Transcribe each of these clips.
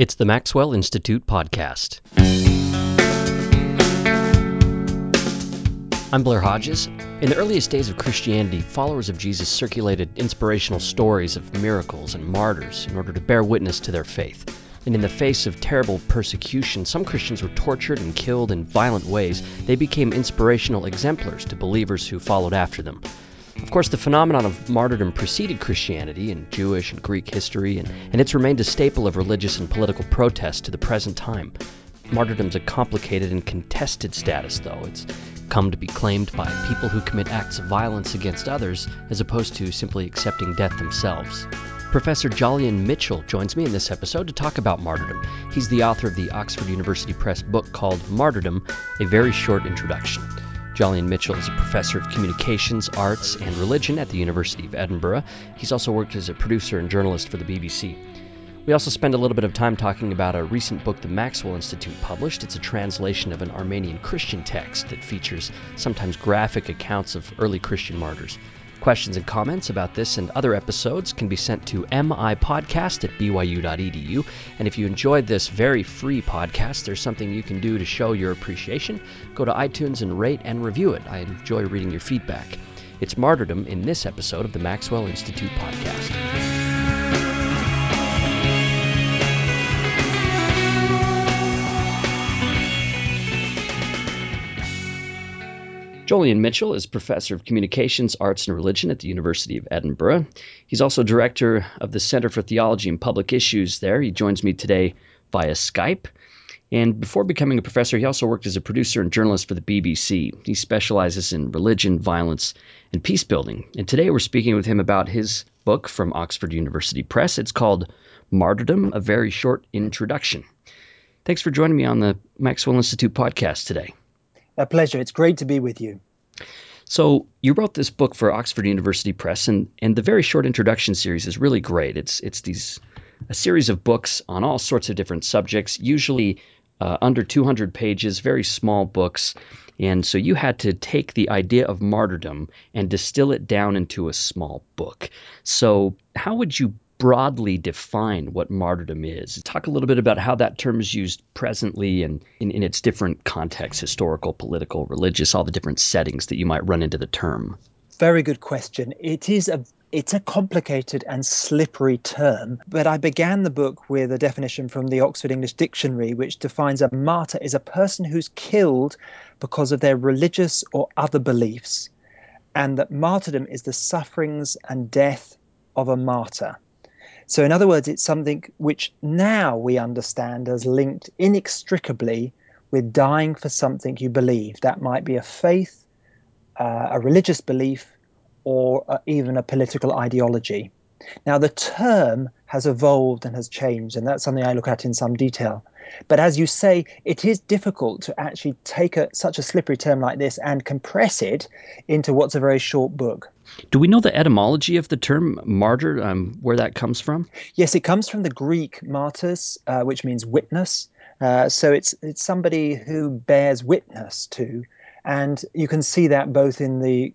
It's the Maxwell Institute podcast. I'm Blair Hodges. In the earliest days of Christianity, followers of Jesus circulated inspirational stories of miracles and martyrs in order to bear witness to their faith. And in the face of terrible persecution, some Christians were tortured and killed in violent ways. They became inspirational exemplars to believers who followed after them. Of course, the phenomenon of martyrdom preceded Christianity in Jewish and Greek history, and, and it's remained a staple of religious and political protest to the present time. Martyrdom's a complicated and contested status, though. It's come to be claimed by people who commit acts of violence against others as opposed to simply accepting death themselves. Professor Jolyon Mitchell joins me in this episode to talk about martyrdom. He's the author of the Oxford University Press book called Martyrdom A Very Short Introduction. Jolyon Mitchell is a professor of communications, arts, and religion at the University of Edinburgh. He's also worked as a producer and journalist for the BBC. We also spend a little bit of time talking about a recent book the Maxwell Institute published. It's a translation of an Armenian Christian text that features sometimes graphic accounts of early Christian martyrs. Questions and comments about this and other episodes can be sent to mipodcast at byu.edu. And if you enjoyed this very free podcast, there's something you can do to show your appreciation. Go to iTunes and rate and review it. I enjoy reading your feedback. It's martyrdom in this episode of the Maxwell Institute podcast. Jolyon Mitchell is professor of communications, arts, and religion at the University of Edinburgh. He's also director of the Center for Theology and Public Issues there. He joins me today via Skype. And before becoming a professor, he also worked as a producer and journalist for the BBC. He specializes in religion, violence, and peace building. And today we're speaking with him about his book from Oxford University Press. It's called Martyrdom A Very Short Introduction. Thanks for joining me on the Maxwell Institute podcast today. A pleasure. It's great to be with you. So you wrote this book for Oxford University Press, and, and the very short introduction series is really great. It's it's these a series of books on all sorts of different subjects, usually uh, under 200 pages, very small books. And so you had to take the idea of martyrdom and distill it down into a small book. So how would you broadly define what martyrdom is. Talk a little bit about how that term is used presently and in, in its different contexts historical, political, religious, all the different settings that you might run into the term. Very good question. It is a it's a complicated and slippery term, but I began the book with a definition from the Oxford English Dictionary, which defines a martyr as a person who's killed because of their religious or other beliefs, and that martyrdom is the sufferings and death of a martyr. So, in other words, it's something which now we understand as linked inextricably with dying for something you believe. That might be a faith, uh, a religious belief, or uh, even a political ideology. Now, the term has evolved and has changed, and that's something I look at in some detail. But as you say, it is difficult to actually take a, such a slippery term like this and compress it into what's a very short book. Do we know the etymology of the term martyr, um, where that comes from? Yes, it comes from the Greek martys, uh, which means witness. Uh, so it's it's somebody who bears witness to, and you can see that both in the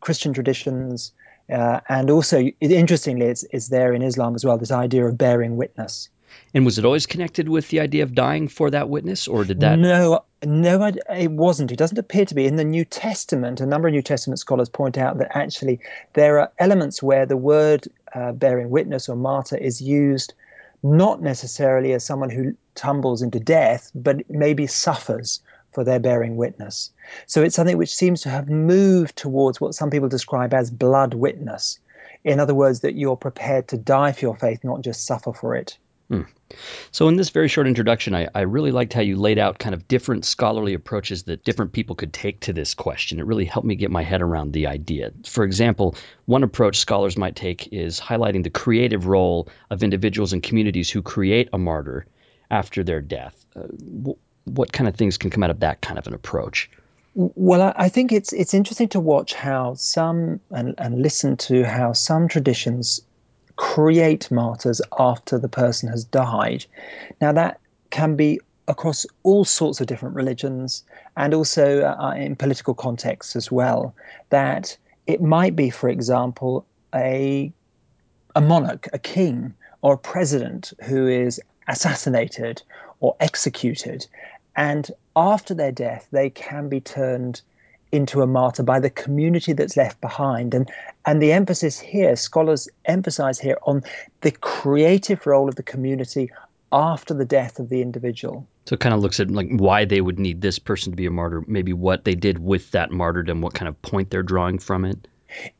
Christian traditions uh, and also, interestingly, it's, it's there in Islam as well. This idea of bearing witness. And was it always connected with the idea of dying for that witness, or did that? No, no, it wasn't. It doesn't appear to be. In the New Testament, a number of New Testament scholars point out that actually there are elements where the word uh, bearing witness or martyr is used not necessarily as someone who tumbles into death, but maybe suffers for their bearing witness. So it's something which seems to have moved towards what some people describe as blood witness. In other words, that you're prepared to die for your faith, not just suffer for it. Hmm. So, in this very short introduction, I, I, really liked how you laid out kind of different scholarly approaches that different people could take to this question. It really helped me get my head around the idea. For example, one approach scholars might take is highlighting the creative role of individuals and communities who create a martyr after their death. Uh, what kind of things can come out of that kind of an approach? Well, I think it's it's interesting to watch how some and, and listen to how some traditions create martyrs after the person has died. Now, that can be across all sorts of different religions and also uh, in political contexts as well. That it might be, for example, a, a monarch, a king, or a president who is assassinated or executed. And after their death, they can be turned into a martyr by the community that's left behind. And, and the emphasis here, scholars emphasize here on the creative role of the community after the death of the individual. So it kind of looks at like why they would need this person to be a martyr, maybe what they did with that martyrdom, what kind of point they're drawing from it.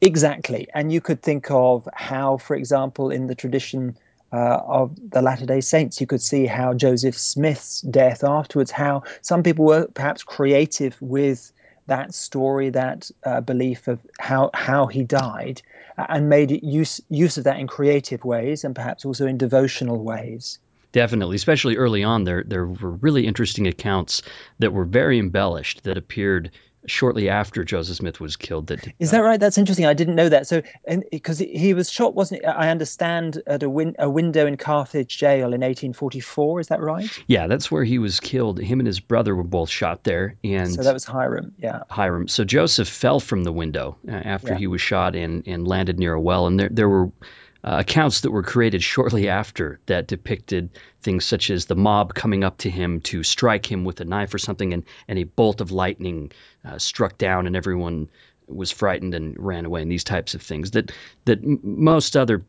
Exactly. And you could think of how, for example, in the tradition uh, of the Latter day Saints, you could see how Joseph Smith's death afterwards, how some people were perhaps creative with that story, that uh, belief of how, how he died, and made use, use of that in creative ways and perhaps also in devotional ways. Definitely, especially early on, there there were really interesting accounts that were very embellished that appeared shortly after Joseph Smith was killed. That is that right? That's interesting. I didn't know that. So, because he was shot, wasn't it? I understand at a, win- a window in Carthage jail in 1844. Is that right? Yeah, that's where he was killed. Him and his brother were both shot there, and so that was Hyrum. Yeah, Hyrum. So Joseph fell from the window uh, after yeah. he was shot and and landed near a well, and there there were accounts that were created shortly after that depicted things such as the mob coming up to him to strike him with a knife or something, and, and a bolt of lightning uh, struck down, and everyone was frightened and ran away, and these types of things that that most other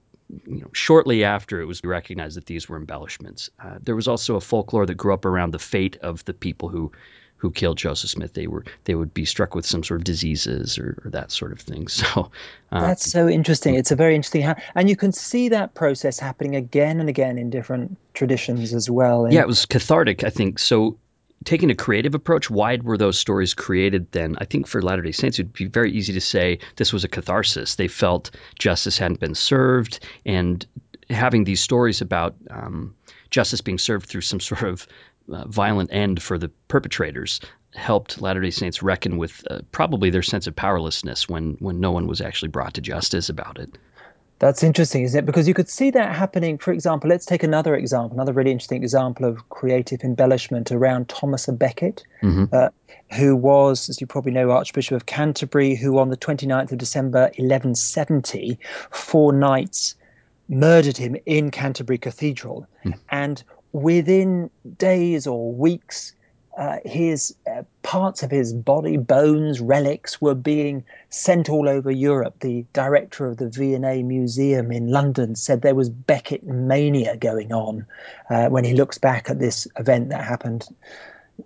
you know, shortly after it was recognized that these were embellishments. Uh, there was also a folklore that grew up around the fate of the people who who killed Joseph Smith. They were they would be struck with some sort of diseases or, or that sort of thing. So uh, that's so interesting. It's a very interesting, ha- and you can see that process happening again and again in different traditions as well. Yeah, it was cathartic, I think. So taking a creative approach, why were those stories created then? I think for Latter day Saints, it would be very easy to say this was a catharsis. They felt justice hadn't been served, and having these stories about um, justice being served through some sort of violent end for the perpetrators helped Latter Day Saints reckon with uh, probably their sense of powerlessness when when no one was actually brought to justice about it. That's interesting, isn't it? Because you could see that happening. For example, let's take another example, another really interesting example of creative embellishment around Thomas à Becket, mm-hmm. uh, who was, as you probably know, Archbishop of Canterbury, who on the 29th of December 1170, four knights murdered him in Canterbury Cathedral. Mm. And within days or weeks, uh, his uh, parts of his body, bones, relics were being sent all over Europe. The director of the V&A Museum in London said there was Becket mania going on uh, when he looks back at this event that happened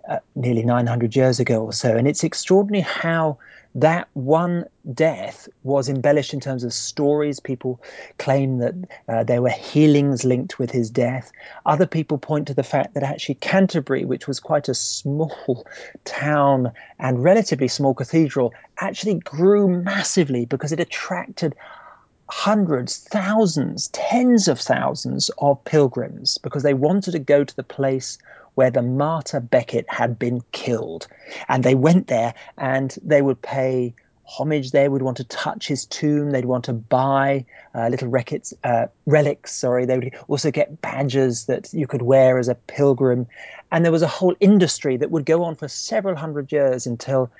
uh, nearly 900 years ago or so. And it's extraordinary how that one death was embellished in terms of stories. People claim that uh, there were healings linked with his death. Other people point to the fact that actually Canterbury, which was quite a small town and relatively small cathedral, actually grew massively because it attracted hundreds, thousands, tens of thousands of pilgrims because they wanted to go to the place where the martyr Becket had been killed. And they went there and they would pay homage there, would want to touch his tomb, they'd want to buy uh, little relics, uh, relics, sorry. They would also get badges that you could wear as a pilgrim. And there was a whole industry that would go on for several hundred years until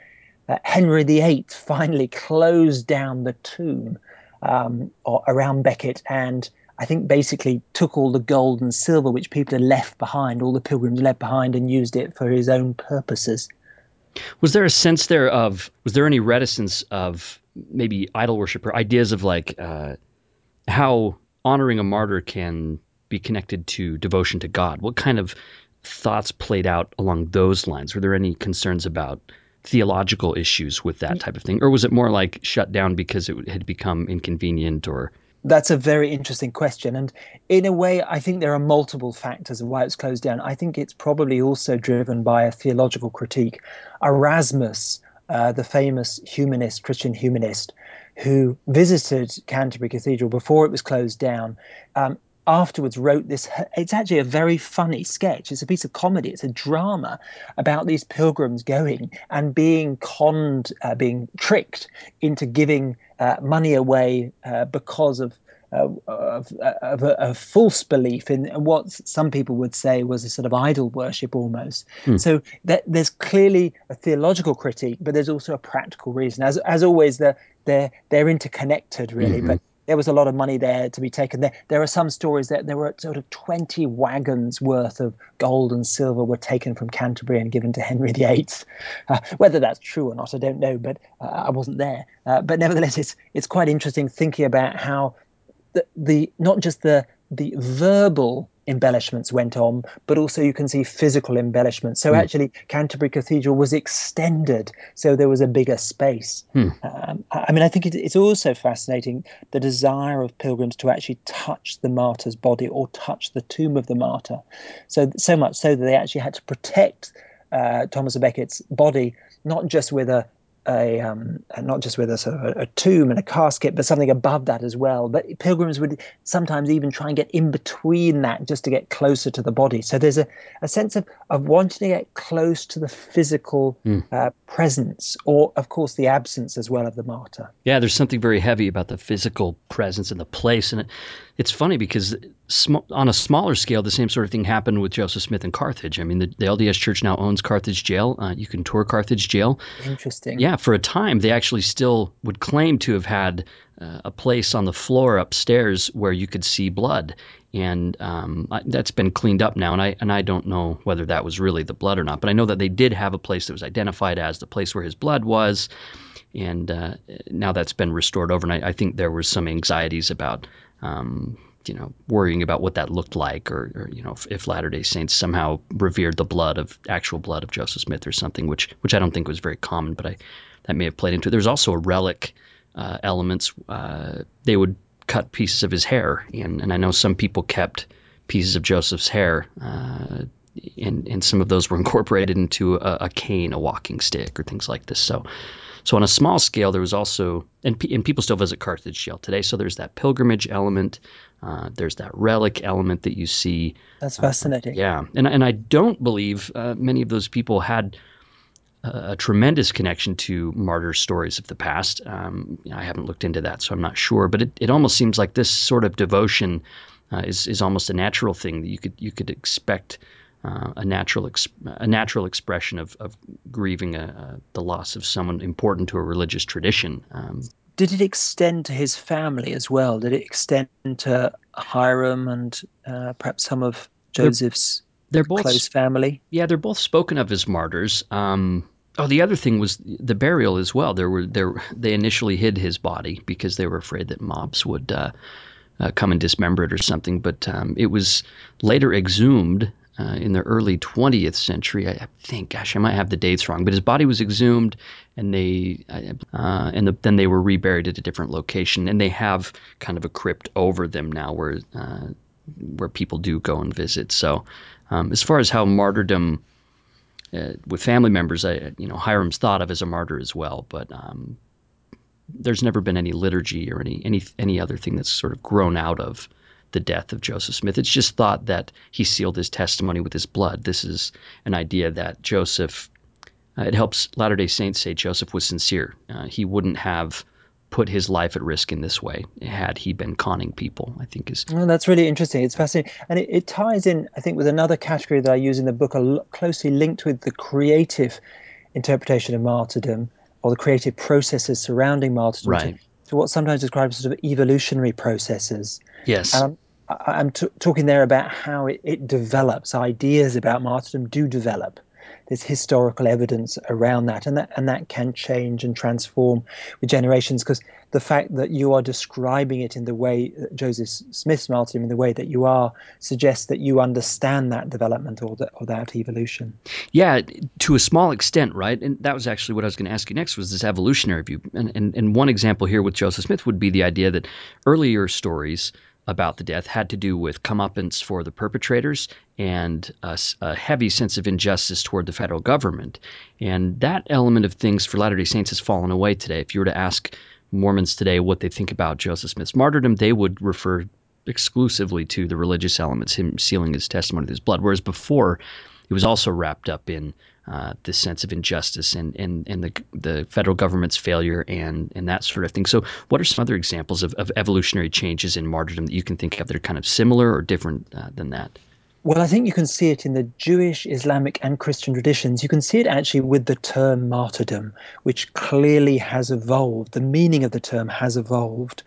uh, Henry VIII finally closed down the tomb um, around Becket and I think basically took all the gold and silver which people had left behind, all the pilgrims left behind, and used it for his own purposes. Was there a sense there of, was there any reticence of maybe idol worship or ideas of like uh, how honoring a martyr can be connected to devotion to God? What kind of thoughts played out along those lines? Were there any concerns about theological issues with that type of thing? Or was it more like shut down because it had become inconvenient or that's a very interesting question. And in a way, I think there are multiple factors of why it's closed down. I think it's probably also driven by a theological critique. Erasmus, uh, the famous humanist, Christian humanist, who visited Canterbury Cathedral before it was closed down, um, afterwards wrote this it's actually a very funny sketch it's a piece of comedy it's a drama about these pilgrims going and being conned uh, being tricked into giving uh, money away uh, because of uh, of, of, a, a, false belief in what some people would say was a sort of idol worship almost. Hmm. So that, there's clearly a theological critique, but there's also a practical reason. As as always, they're they're they're interconnected really. Mm-hmm. But there was a lot of money there to be taken. There, there are some stories that there were sort of 20 wagons worth of gold and silver were taken from Canterbury and given to Henry VIII. Uh, whether that's true or not, I don't know, but uh, I wasn't there. Uh, but nevertheless, it's, it's quite interesting thinking about how the, the not just the the verbal embellishments went on, but also you can see physical embellishments. So mm. actually, Canterbury Cathedral was extended, so there was a bigger space. Mm. Um, I mean, I think it, it's also fascinating the desire of pilgrims to actually touch the martyr's body or touch the tomb of the martyr. So so much so that they actually had to protect uh, Thomas Becket's body not just with a a um, not just with a sort of a, a, tomb and a casket, but something above that as well. But pilgrims would sometimes even try and get in between that just to get closer to the body. So there's a, a sense of, of wanting to get close to the physical mm. uh, presence, or of course the absence as well of the martyr. Yeah, there's something very heavy about the physical presence and the place, and it, it's funny because sm- on a smaller scale, the same sort of thing happened with Joseph Smith in Carthage. I mean, the, the LDS Church now owns Carthage Jail. Uh, you can tour Carthage Jail. Interesting. Yeah, for a time, they actually still would claim to have had uh, a place on the floor upstairs where you could see blood, and um, that's been cleaned up now. And I and I don't know whether that was really the blood or not, but I know that they did have a place that was identified as the place where his blood was and uh, now that's been restored overnight. I think there was some anxieties about um, you know, worrying about what that looked like, or, or you know, if, if, Latter Day Saints somehow revered the blood of actual blood of Joseph Smith or something, which which I don't think was very common, but I that may have played into it. There's also a relic uh, elements. Uh, they would cut pieces of his hair, and and I know some people kept pieces of Joseph's hair. Uh, and, and some of those were incorporated into a, a cane, a walking stick, or things like this. So, so on a small scale, there was also, and, and people still visit Carthage Jail today. So there's that pilgrimage element. Uh, there's that relic element that you see. That's fascinating. Uh, yeah, and and I don't believe uh, many of those people had a, a, tremendous connection to martyr stories of the past. Um, I haven't looked into that, so I'm not sure. But it, it almost seems like this sort of devotion uh, is is almost a natural thing that you could you could expect uh, a natural ex- a natural expression of, of grieving a, a, the loss of someone important to a religious tradition. Um, did it extend to his family as well? Did it extend to Hyrum and uh, perhaps some of Joseph's they're, they're both, close family? Yeah, they're both spoken of as martyrs. Um, oh, the other thing was the burial as well. There were there they initially hid his body because they were afraid that mobs would. Uh, uh, come and dismember it or something, but um, it was later exhumed uh, in the early 20th century. I, think, gosh, I might have the dates wrong, but his body was exhumed, and they uh, and the, then they were reburied at a different location, and they have kind of a crypt over them now, where uh, where people do go and visit. So, um, as far as how martyrdom uh, with family members, I, you know, Hyrum's thought of as a martyr as well, but um, there's never been any liturgy or any any any other thing that's sort of grown out of the death of Joseph Smith. It's just thought that he sealed his testimony with his blood. This is an idea that Joseph, uh, it helps Latter day Saints say Joseph was sincere. Uh, he wouldn't have put his life at risk in this way had he been conning people, I think is. Well, that's really interesting. It's fascinating. And it, it ties in, I think, with another category that I use in the book, a closely linked with the creative interpretation of martyrdom or the creative processes surrounding martyrdom. Right. To, to what sometimes described as sort of evolutionary processes. Yes. And I'm t- talking there about how it, it develops. Ideas about martyrdom do develop. There's historical evidence around that, and that and that can change and transform with generations. Because the fact that you are describing it in the way uh, Joseph Smith's martyrdom, in the way that you are, suggests that you understand that development or, or that evolution. Yeah, to a small extent, right? And that was actually what I was going to ask you next was this evolutionary view. And, and and one example here with Joseph Smith would be the idea that earlier stories about the death had to do with comeuppance for the perpetrators and a, a, heavy sense of injustice toward the federal government. And that element of things for Latter day Saints has fallen away today. If you were to ask Mormons today what they think about Joseph Smith's martyrdom, they would refer exclusively to the religious elements, him sealing his testimony with his blood. Whereas before, it was also wrapped up in uh, this sense of injustice and, and, and the, the federal government's failure and, and that sort of thing. So, what are some other examples of, of evolutionary changes in martyrdom that you can think of that are kind of similar or different uh, than that? Well, I think you can see it in the Jewish, Islamic, and Christian traditions. You can see it actually with the term martyrdom, which clearly has evolved. The meaning of the term has evolved.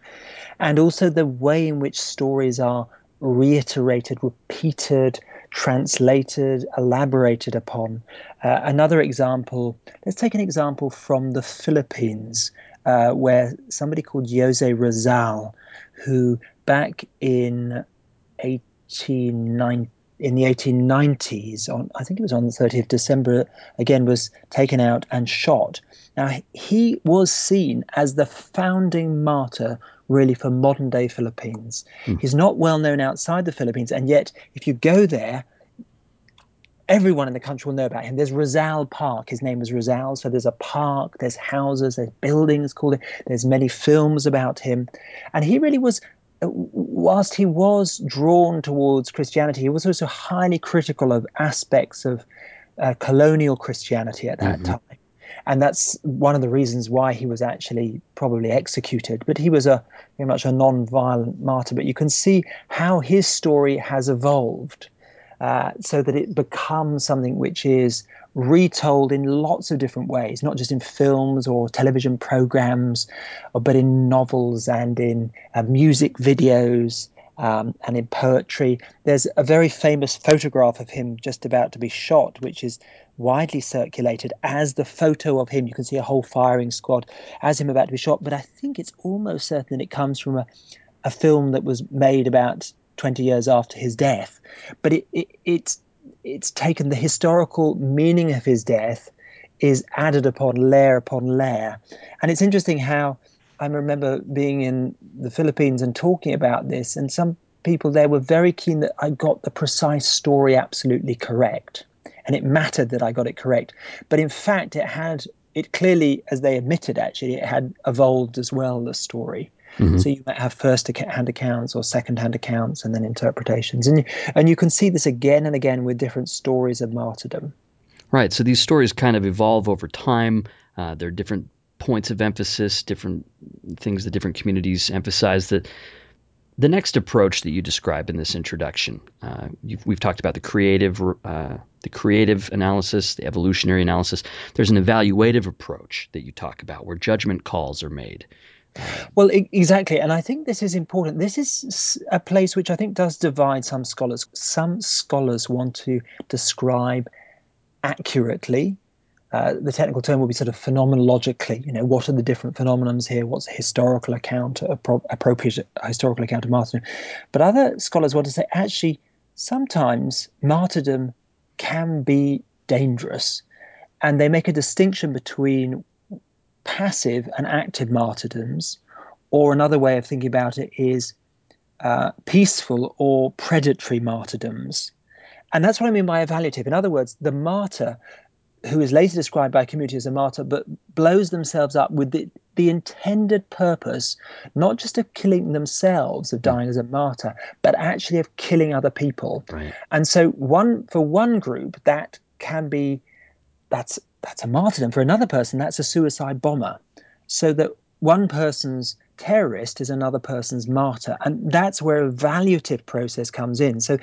and also the way in which stories are reiterated, repeated, translated, elaborated upon. Uh, another example, let's take an example from the Philippines, uh, where somebody called Jose Rizal, who back in 1890, in the 1890s, on I think it was on the 30th of December, again was taken out and shot. Now he was seen as the founding martyr, really, for modern day Philippines. Mm. He's not well known outside the Philippines, and yet if you go there, everyone in the country will know about him. There's Rizal Park. His name was Rizal. So there's a park, there's houses, there's buildings called it. There's many films about him. And he really was whilst he was drawn towards Christianity, he was also highly critical of aspects of uh, colonial Christianity at that mm-hmm. time. And that's one of the reasons why he was actually probably executed. But he was a very much a non-violent martyr. But you can see how his story has evolved uh, so that it becomes something which is retold in lots of different ways, not just in films or television programs, but in novels and in uh, music videos. Um, and in poetry, there's a very famous photograph of him just about to be shot, which is widely circulated as the photo of him. You can see a whole firing squad as him about to be shot, but I think it's almost certain that it comes from a, a film that was made about 20 years after his death. But it, it, it's, it's taken the historical meaning of his death is added upon layer upon layer. And it's interesting how I remember being in the Philippines and talking about this, and some people there were very keen that I got the precise story absolutely correct. And it mattered that I got it correct. But in fact, it had, it clearly, as they admitted actually, it had evolved as well, the story. Mm-hmm. So you might have first-hand accounts or second-hand accounts, and then interpretations, and you, and you can see this again and again with different stories of martyrdom. Right. So these stories kind of evolve over time. Uh, there are different points of emphasis, different things that different communities emphasize. That the next approach that you describe in this introduction, uh, we've talked about the creative, uh, the creative analysis, the evolutionary analysis. There's an evaluative approach that you talk about, where judgment calls are made. Well, exactly. And I think this is important. This is a place which I think does divide some scholars. Some scholars want to describe accurately. Uh, the technical term will be sort of phenomenologically, you know, what are the different phenomenons here? What's a historical account, appropriate historical account of martyrdom? But other scholars want to say, actually, sometimes martyrdom can be dangerous. And they make a distinction between passive and active martyrdoms, or another way of thinking about it is uh, peaceful or predatory martyrdoms. And that's what I mean by evaluative. In other words, the martyr, who is later described by community as a martyr, but blows themselves up with the, the intended purpose, not just of killing themselves, of dying as a martyr, but actually of killing other people. Right. And so, one for one group, that can be that's that's a martyrdom. For another person, that's a suicide bomber. So that one person's terrorist is another person's martyr. And that's where a evaluative process comes in. So,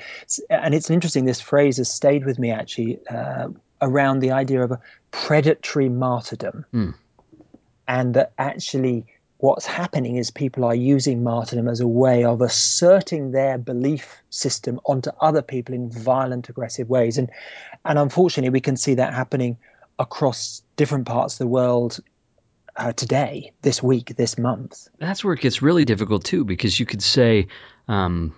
and it's interesting, this phrase has stayed with me actually uh, around the idea of a predatory martyrdom. Mm. And that actually what's happening is people are using martyrdom as a way of asserting their belief system onto other people in violent, aggressive ways. And, and unfortunately, we can see that happening across different parts of the world uh, today, this week, this month. That's where it gets really difficult too, because you could say um,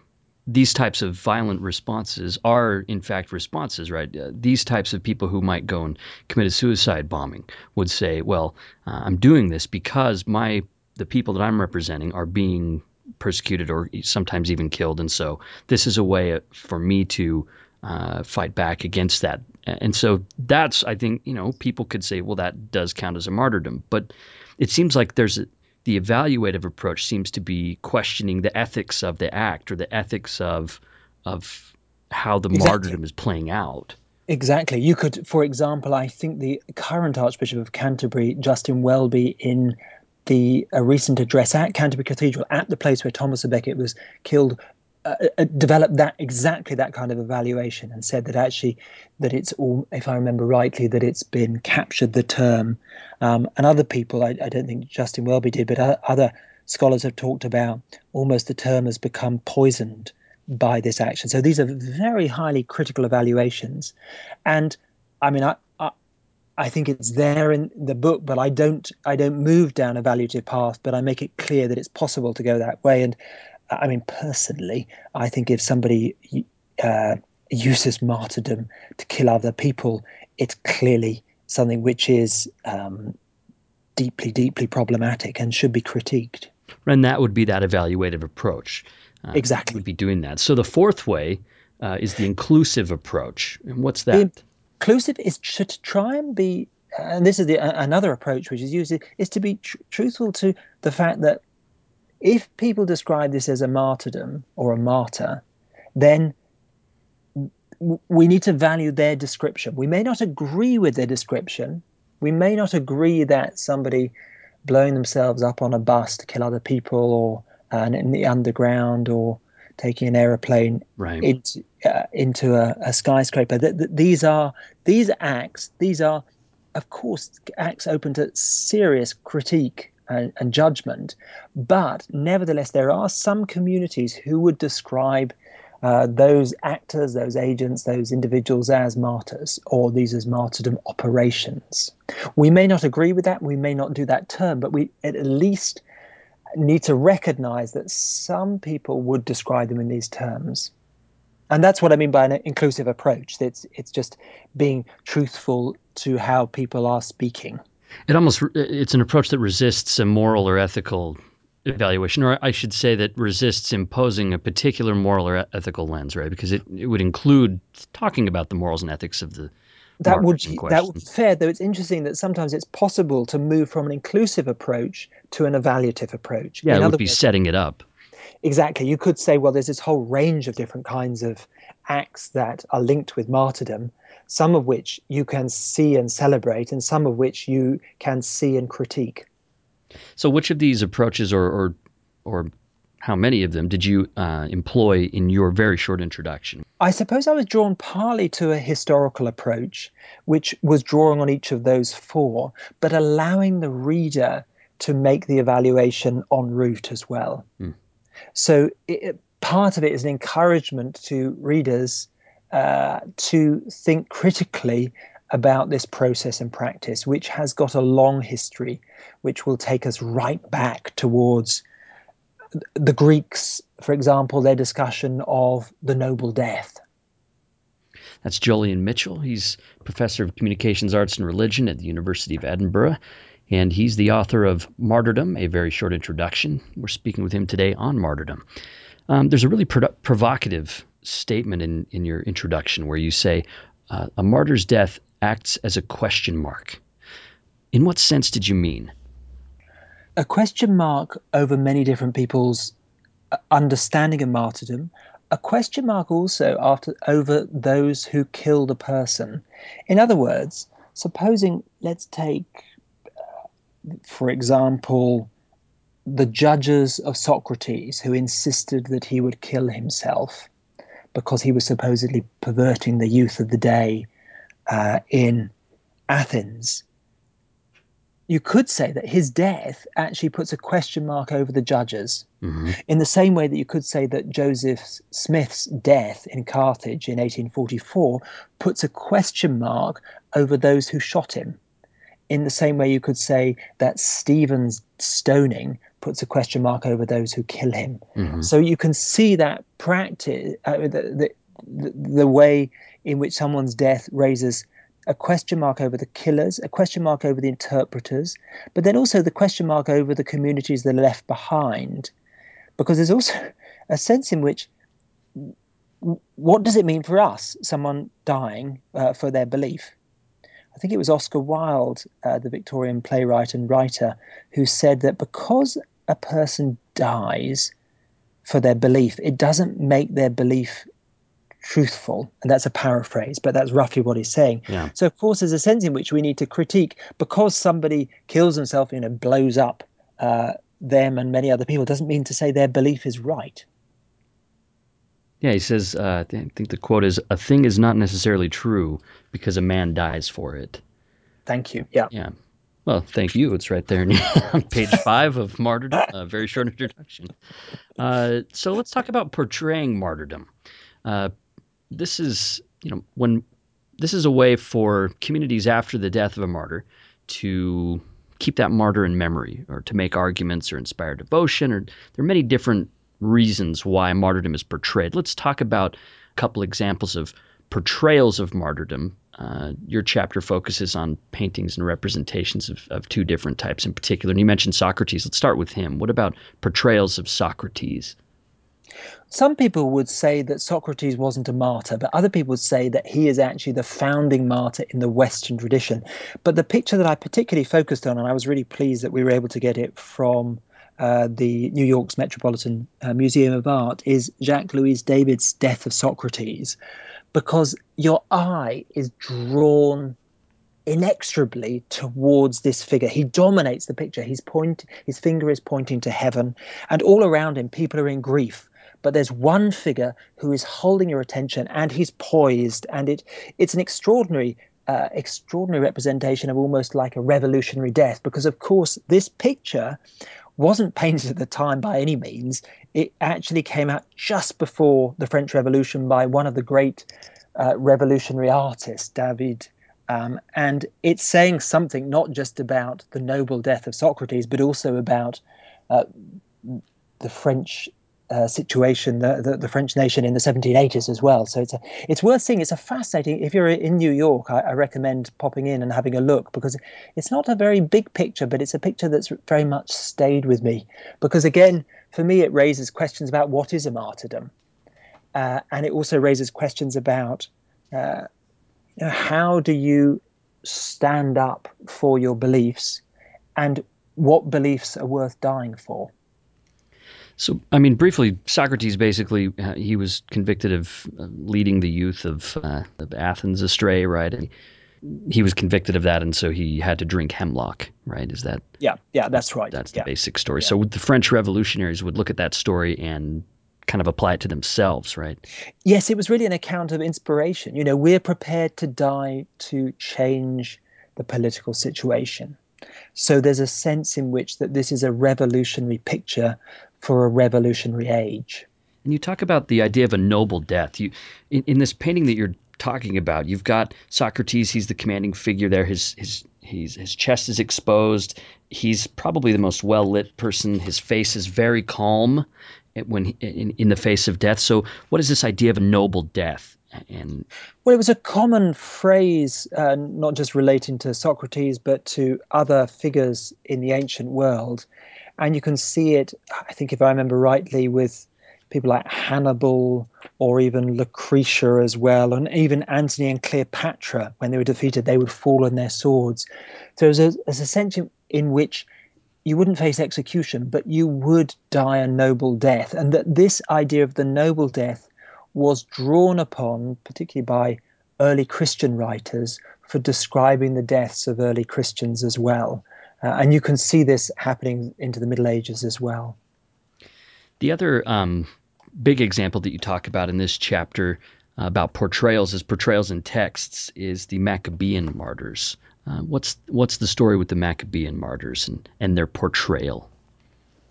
these types of violent responses are, in fact, responses, right? Uh, these types of people who might go and commit a suicide bombing would say, "Well, uh, I'm doing this because my the people that I'm representing are being persecuted or sometimes even killed, and so this is a way for me to." Uh, fight back against that and so that's, I think, you know, people could say, well, that does count as a martyrdom. But it seems like there's a, the evaluative approach seems to be questioning the ethics of the act or the ethics of of how the exactly. martyrdom is playing out. Exactly. You could, for example, I think the current Archbishop of Canterbury, Justin Welby, in the a recent address at Canterbury Cathedral, at the place where Thomas Becket was killed, uh, uh, developed that exactly that kind of evaluation and said that actually that it's all, if I remember rightly, that it's been captured the term, um, and other people, I, I, don't think Justin Welby did, but other scholars have talked about almost the term has become poisoned by this action. So these are very highly critical evaluations. And I mean, I, I, I think it's there in the book, but I don't I don't move down a evaluative path, but I make it clear that it's possible to go that way. And I mean, personally, I think if somebody uh, uses martyrdom to kill other people, it's clearly something which is um, deeply, deeply problematic and should be critiqued. And that would be that evaluative approach. Uh, exactly. Would be doing that. So the fourth way uh, is the inclusive approach. And what's that? The inclusive is to try and be, and this is the, another approach which is used, is to be tr- truthful to the fact that if people describe this as a martyrdom or a martyr, then we need to value their description. We may not agree with their description. We may not agree that somebody blowing themselves up on a bus to kill other people or uh, in the underground or taking an aeroplane right. into, uh, into a, a skyscraper. Th- th- these are these acts. These are, of course, acts open to serious critique and, and judgment. But nevertheless, there are some communities who would describe uh, those actors, those agents, those individuals as martyrs, or these as martyrdom operations. We may not agree with that, we may not do that term, but we at least need to recognize that some people would describe them in these terms. And that's what I mean by an inclusive approach. It's, it's just being truthful to how people are speaking. It almost it's an approach that resists a moral or ethical evaluation, or I should say that resists imposing a particular moral or ethical lens, right? Because it, it would include talking about the morals and ethics of the that would that would be fair. Though it's interesting that sometimes it's possible to move from an inclusive approach to an evaluative approach. Yeah, In it would be setting it up. Exactly. You could say, well, there's this whole range of different kinds of acts that are linked with martyrdom, some of which you can see and celebrate, and some of which you can see and critique. So, which of these approaches, or or, or how many of them, did you uh, employ in your very short introduction? I suppose I was drawn partly to a historical approach, which was drawing on each of those four, but allowing the reader to make the evaluation en route as well. Hmm. So, it, part of it is an encouragement to readers uh, to think critically about this process and practice, which has got a long history, which will take us right back towards the Greeks, for example, their discussion of the noble death. That's Jolyon Mitchell. He's professor of communications arts and religion at the University of Edinburgh, and he's the author of Martyrdom, a very short introduction. We're speaking with him today on martyrdom. Um, there's a really pro- provocative statement in, in your introduction where you say, uh, a martyr's death acts as a question mark. In what sense did you mean? A question mark over many different people's uh, understanding of martyrdom, a question mark also after over those who killed a person. In other words, supposing let's take, uh, for example, the judges of Socrates who insisted that he would kill himself because he was supposedly perverting the youth of the day uh, in Athens, you could say that his death actually puts a question mark over the judges, mm-hmm. in the same way that you could say that Joseph Smith's death in Carthage in 1844 puts a question mark over those who shot him. In the same way, you could say that Stephen's stoning puts a question mark over those who kill him. Mm-hmm. So you can see that practice, uh, the, the, the way in which someone's death raises a question mark over the killers, a question mark over the interpreters, but then also the question mark over the communities that are left behind. Because there's also a sense in which what does it mean for us, someone dying uh, for their belief? I think it was Oscar Wilde, uh, the Victorian playwright and writer, who said that because a person dies for their belief, it doesn't make their belief truthful. And that's a paraphrase, but that's roughly what he's saying. Yeah. So, of course, there's a sense in which we need to critique because somebody kills himself, you know, blows up uh, them and many other people, doesn't mean to say their belief is right. Yeah, he says, uh, I think the quote is, a thing is not necessarily true because a man dies for it. Thank you. Yeah. Yeah. Well, thank you. It's right there on page five of Martyrdom, a very short introduction. Uh, so let's talk about portraying martyrdom. Uh, this is, you know, when this is a way for communities after the death of a martyr to keep that martyr in memory or to make arguments or inspire devotion or there are many different reasons why martyrdom is portrayed. Let's talk about a couple examples of portrayals of martyrdom. Uh, your chapter focuses on paintings and representations of, of two different types in particular. And you mentioned Socrates. Let's start with him. What about portrayals of Socrates? Some people would say that Socrates wasn't a martyr, but other people would say that he is actually the founding martyr in the Western tradition. But the picture that I particularly focused on, and I was really pleased that we were able to get it from uh, the New York's Metropolitan uh, Museum of Art, is Jacques Louis David's Death of Socrates, because your eye is drawn inexorably towards this figure. He dominates the picture. He's point, his finger is pointing to heaven, and all around him, people are in grief but there's one figure who is holding your attention and he's poised and it it's an extraordinary uh, extraordinary representation of almost like a revolutionary death because of course this picture wasn't painted at the time by any means. It actually came out just before the french revolution by one of the great uh, revolutionary artists david um, and it's saying something not just about the noble death of socrates but also about uh, the french uh, situation, the, the, the, French nation in the 1780s as well. So it's a, it's worth seeing. It's a fascinating. If you're in New York, I, I, recommend popping in and having a look because it's not a very big picture, but it's a picture that's very much stayed with me. Because again, for me, it raises questions about what is a martyrdom, uh, and it also raises questions about uh, you know, how do you stand up for your beliefs, and what beliefs are worth dying for. So, I mean, briefly, Socrates basically uh, he was convicted of uh, leading the youth of, uh, of Athens astray, right? And he was convicted of that, and so he had to drink hemlock, right? Is that? Yeah, yeah, that's right. That's the yeah. basic story. Yeah. So the French revolutionaries would look at that story and kind of apply it to themselves, right? Yes, it was really an account of inspiration. You know, we're prepared to die to change the political situation. So there's a sense in which that this is a revolutionary picture for a revolutionary age. And you talk about the idea of a noble death. You in, in this painting that you're talking about, you've got Socrates. He's the commanding figure there. His his he's, his chest is exposed. He's probably the most well lit person. His face is very calm when in, in the face of death. So, what is this idea of a noble death? And well, it was a common phrase, uh, not just relating to Socrates, but to other figures in the ancient world and you can see it. I think, if I remember rightly, with people like Hannibal or even Lucretia as well, and even Antony and Cleopatra, when they were defeated, they would fall on their swords. So there's a, there's a sense in which you wouldn't face execution, but you would die a noble death, and that this idea of the noble death was drawn upon, particularly by early Christian writers, for describing the deaths of early Christians as well. Uh, and you can see this happening into the Middle Ages as well. The other um, big example that you talk about in this chapter uh, about portrayals as portrayals in texts is the Maccabean martyrs. Uh, what's what's the story with the Maccabean martyrs and, and their portrayal?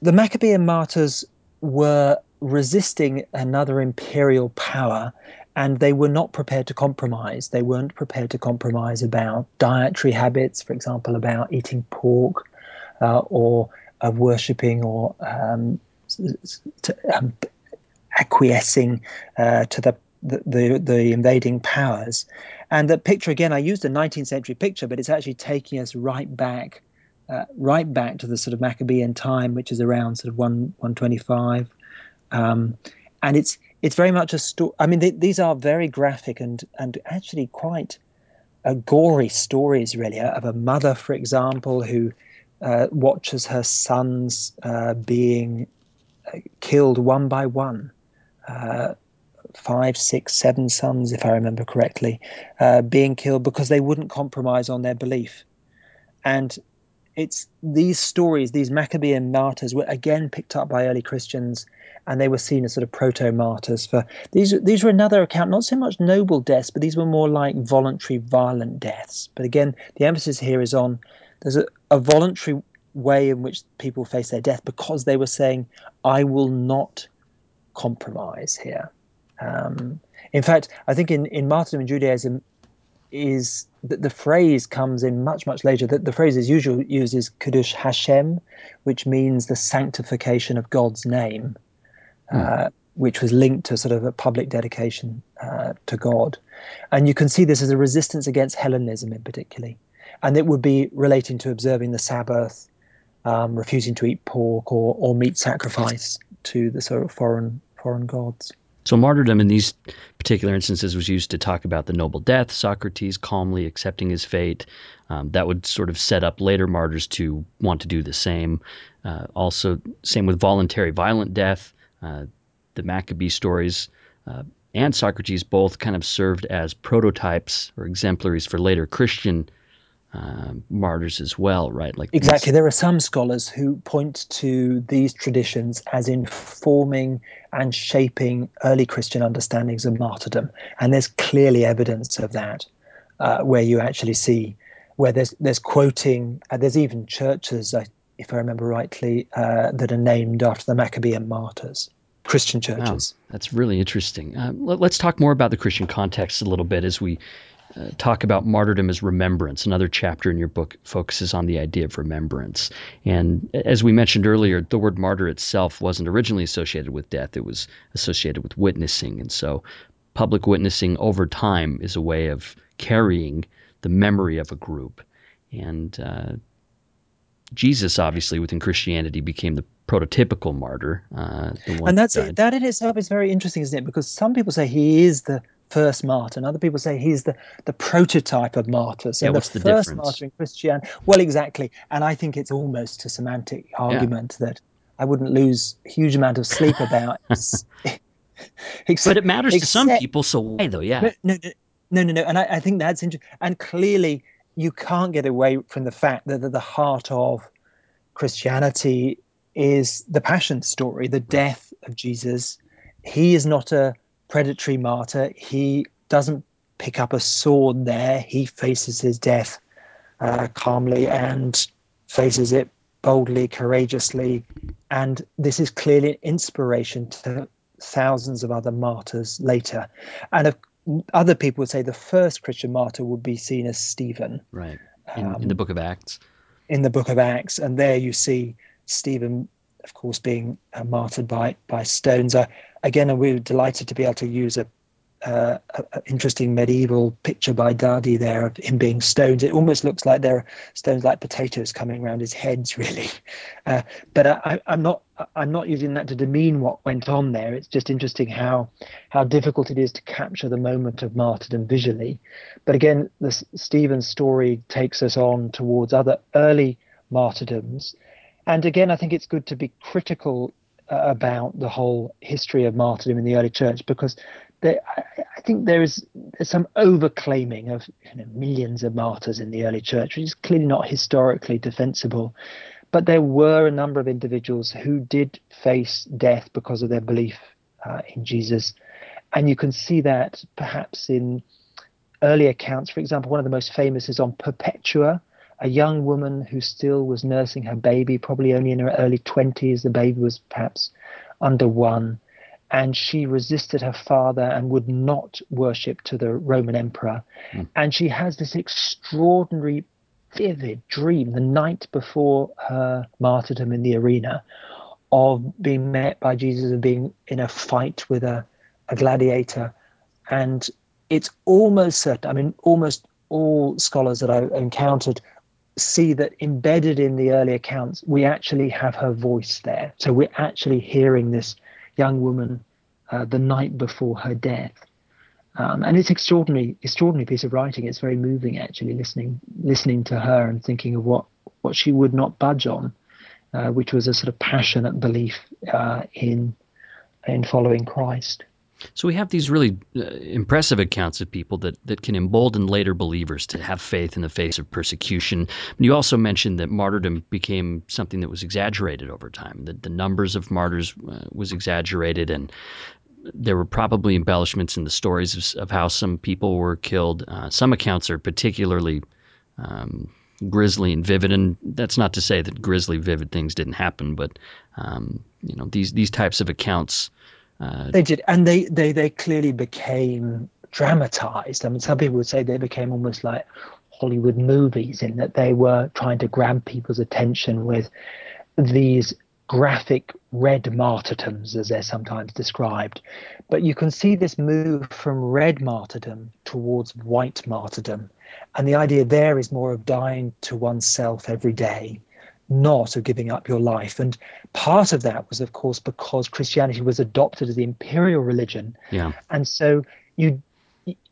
The Maccabean martyrs were resisting another imperial power and they were not prepared to compromise. They weren't prepared to compromise about dietary habits, for example, about eating pork uh, or uh, worshipping or um, to, um, acquiescing uh, to the, the, the invading powers. And the picture again, I used a 19th century picture, but it's actually taking us right back, uh, right back to the sort of Maccabean time, which is around sort of one 125. Um, and it's it's very much a story. I mean, they, these are very graphic and and actually quite uh, gory stories, really, uh, of a mother, for example, who uh, watches her sons uh, being uh, killed one by one. Five, six, seven sons, if I remember correctly, being killed because they wouldn't compromise on their belief. And it's these stories, these Maccabean martyrs, were again picked up by early Christians, and they were seen as sort of proto martyrs. For these, these were another account, not so much noble deaths, but these were more like voluntary, violent deaths. But again, the emphasis here is on there's a, a voluntary way in which people face their death because they were saying, I will not compromise here. Um, in fact, I think in, in martyrdom in Judaism is that the phrase comes in much, much later. That the phrase is usually used is Hashem, which means the sanctification of God's name. Uh, which was linked to sort of a public dedication uh, to God. And you can see this as a resistance against Hellenism in particular. And it would be relating to observing the Sabbath, um, refusing to eat pork or, or meat sacrifice to the sort of foreign foreign gods. So martyrdom in these particular instances was used to talk about the noble death, Socrates calmly accepting his fate. Um, that would sort of set up later martyrs to want to do the same. Uh, also, same with voluntary violent death. Uh, the Maccabee stories uh, and Socrates both kind of served as prototypes or exemplaries for later Christian um, martyrs as well, right? Like exactly. These. There are some scholars who point to these traditions as informing and shaping early Christian understandings of martyrdom, and there's clearly evidence of that, uh, where you actually see where there's there's quoting. Uh, there's even churches, if I remember rightly, uh, that are named after the Maccabean martyrs. Christian churches. Wow, that's really interesting. Uh, let, us talk more about the Christian context a little bit as we uh, talk about martyrdom as remembrance. Another chapter in your book focuses on the idea of remembrance. And as we mentioned earlier, the word martyr itself wasn't originally associated with death, it was associated with witnessing. And so public witnessing over time is a way of carrying the memory of a group. And uh, Jesus, obviously, within Christianity, became the prototypical martyr. Uh, and that's that, that in itself is very interesting, isn't it? Because some people say he is the first martyr, and other people say he's the, the prototype of martyrs. So yeah, what's the, the first difference? martyr in Christianity. Well, exactly. And I think it's almost a semantic argument yeah. that I wouldn't lose a huge amount of sleep about. except, but it matters except, to some people, so why though? Yeah. No, no, no, no, no. And I, I think that's interesting. And clearly, you can't get away from the fact that at the heart of Christianity is the passion story, the death of Jesus. He is not a predatory martyr. He doesn't pick up a sword there. He faces his death uh, calmly and faces it boldly, courageously. And this is clearly an inspiration to thousands of other martyrs later. And if, other people would say the first Christian martyr would be seen as Stephen. Right. In, um, in the book of Acts. In the book of Acts. And there you see Stephen, of course, being uh, martyred by, by stones. Uh, again, we were delighted to be able to use a, uh, interesting medieval picture by Daddi there of him being stoned. It almost looks like there are stones like potatoes coming around his heads, really. Uh, but I, am not I'm not using that to demean what went on there. It's just interesting how how difficult it is to capture the moment of martyrdom visually. But again, the Stephen's story takes us on towards other early martyrdoms. And again, I think it's good to be critical uh, about the whole history of martyrdom in the early church because there, I think there is some overclaiming of you know, millions of martyrs in the early church, which is clearly not historically defensible. But there were a number of individuals who did face death because of their belief uh, in Jesus. And you can see that perhaps in early accounts. For example, one of the most famous is on Perpetua, a young woman who still was nursing her baby, probably only in her early 20s. The baby was perhaps under one. And she resisted her father and would not worship to the Roman emperor. Mm. And she has this extraordinary, vivid dream the night before her martyrdom in the arena of being met by Jesus and being in a fight with a, a gladiator. And it's almost certain, I mean, almost all scholars that I've encountered see that embedded in the early accounts, we actually have her voice there. So we're actually hearing this young woman uh, the night before her death. Um, and it's extraordinary, extraordinary piece of writing. It's very moving, actually, listening, listening to her and thinking of what, what she would not budge on, uh, which was a sort of passionate belief uh, in, in following Christ. So we have these really uh, impressive accounts of people that, that can embolden later believers to have faith in the face of persecution. You also mentioned that martyrdom became something that was exaggerated over time. That the numbers of martyrs uh, was exaggerated, and there were probably embellishments in the stories of, of how some people were killed. Uh, some accounts are particularly um, grisly and vivid. And that's not to say that grisly, vivid things didn't happen, but um, you know these these types of accounts. Uh, they did, and they they they clearly became dramatized. I mean, some people would say they became almost like Hollywood movies in that they were trying to grab people's attention with these graphic red martyrdoms, as they're sometimes described. But you can see this move from red martyrdom towards white martyrdom. And the idea there is more of dying to oneself every day, not of giving up your life. And part of that was, of course, because Christianity was adopted as the imperial religion. Yeah. And so you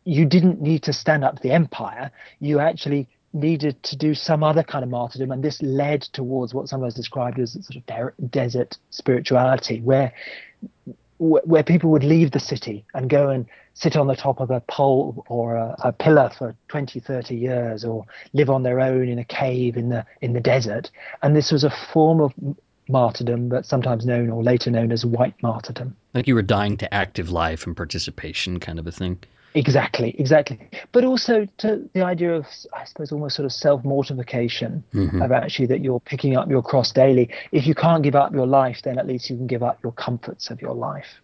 you didn't need to stand up to the empire. You actually needed to do some other kind of martyrdom, and this led towards what sometimes described as sort of de- desert spirituality, where where people would leave the city and go and sit on the top of a pole or a, a, pillar for 20 30 years or live on their own in a cave in the in the desert. And this was a form of martyrdom but sometimes known or later known as white martyrdom. Like you were dying to active life and participation kind of a thing Exactly, exactly. But also to the idea of, I suppose, almost sort of self mortification mm-hmm. of actually that you're picking up your cross daily. If you can't give up your life, then at least you can give up your comforts of your life.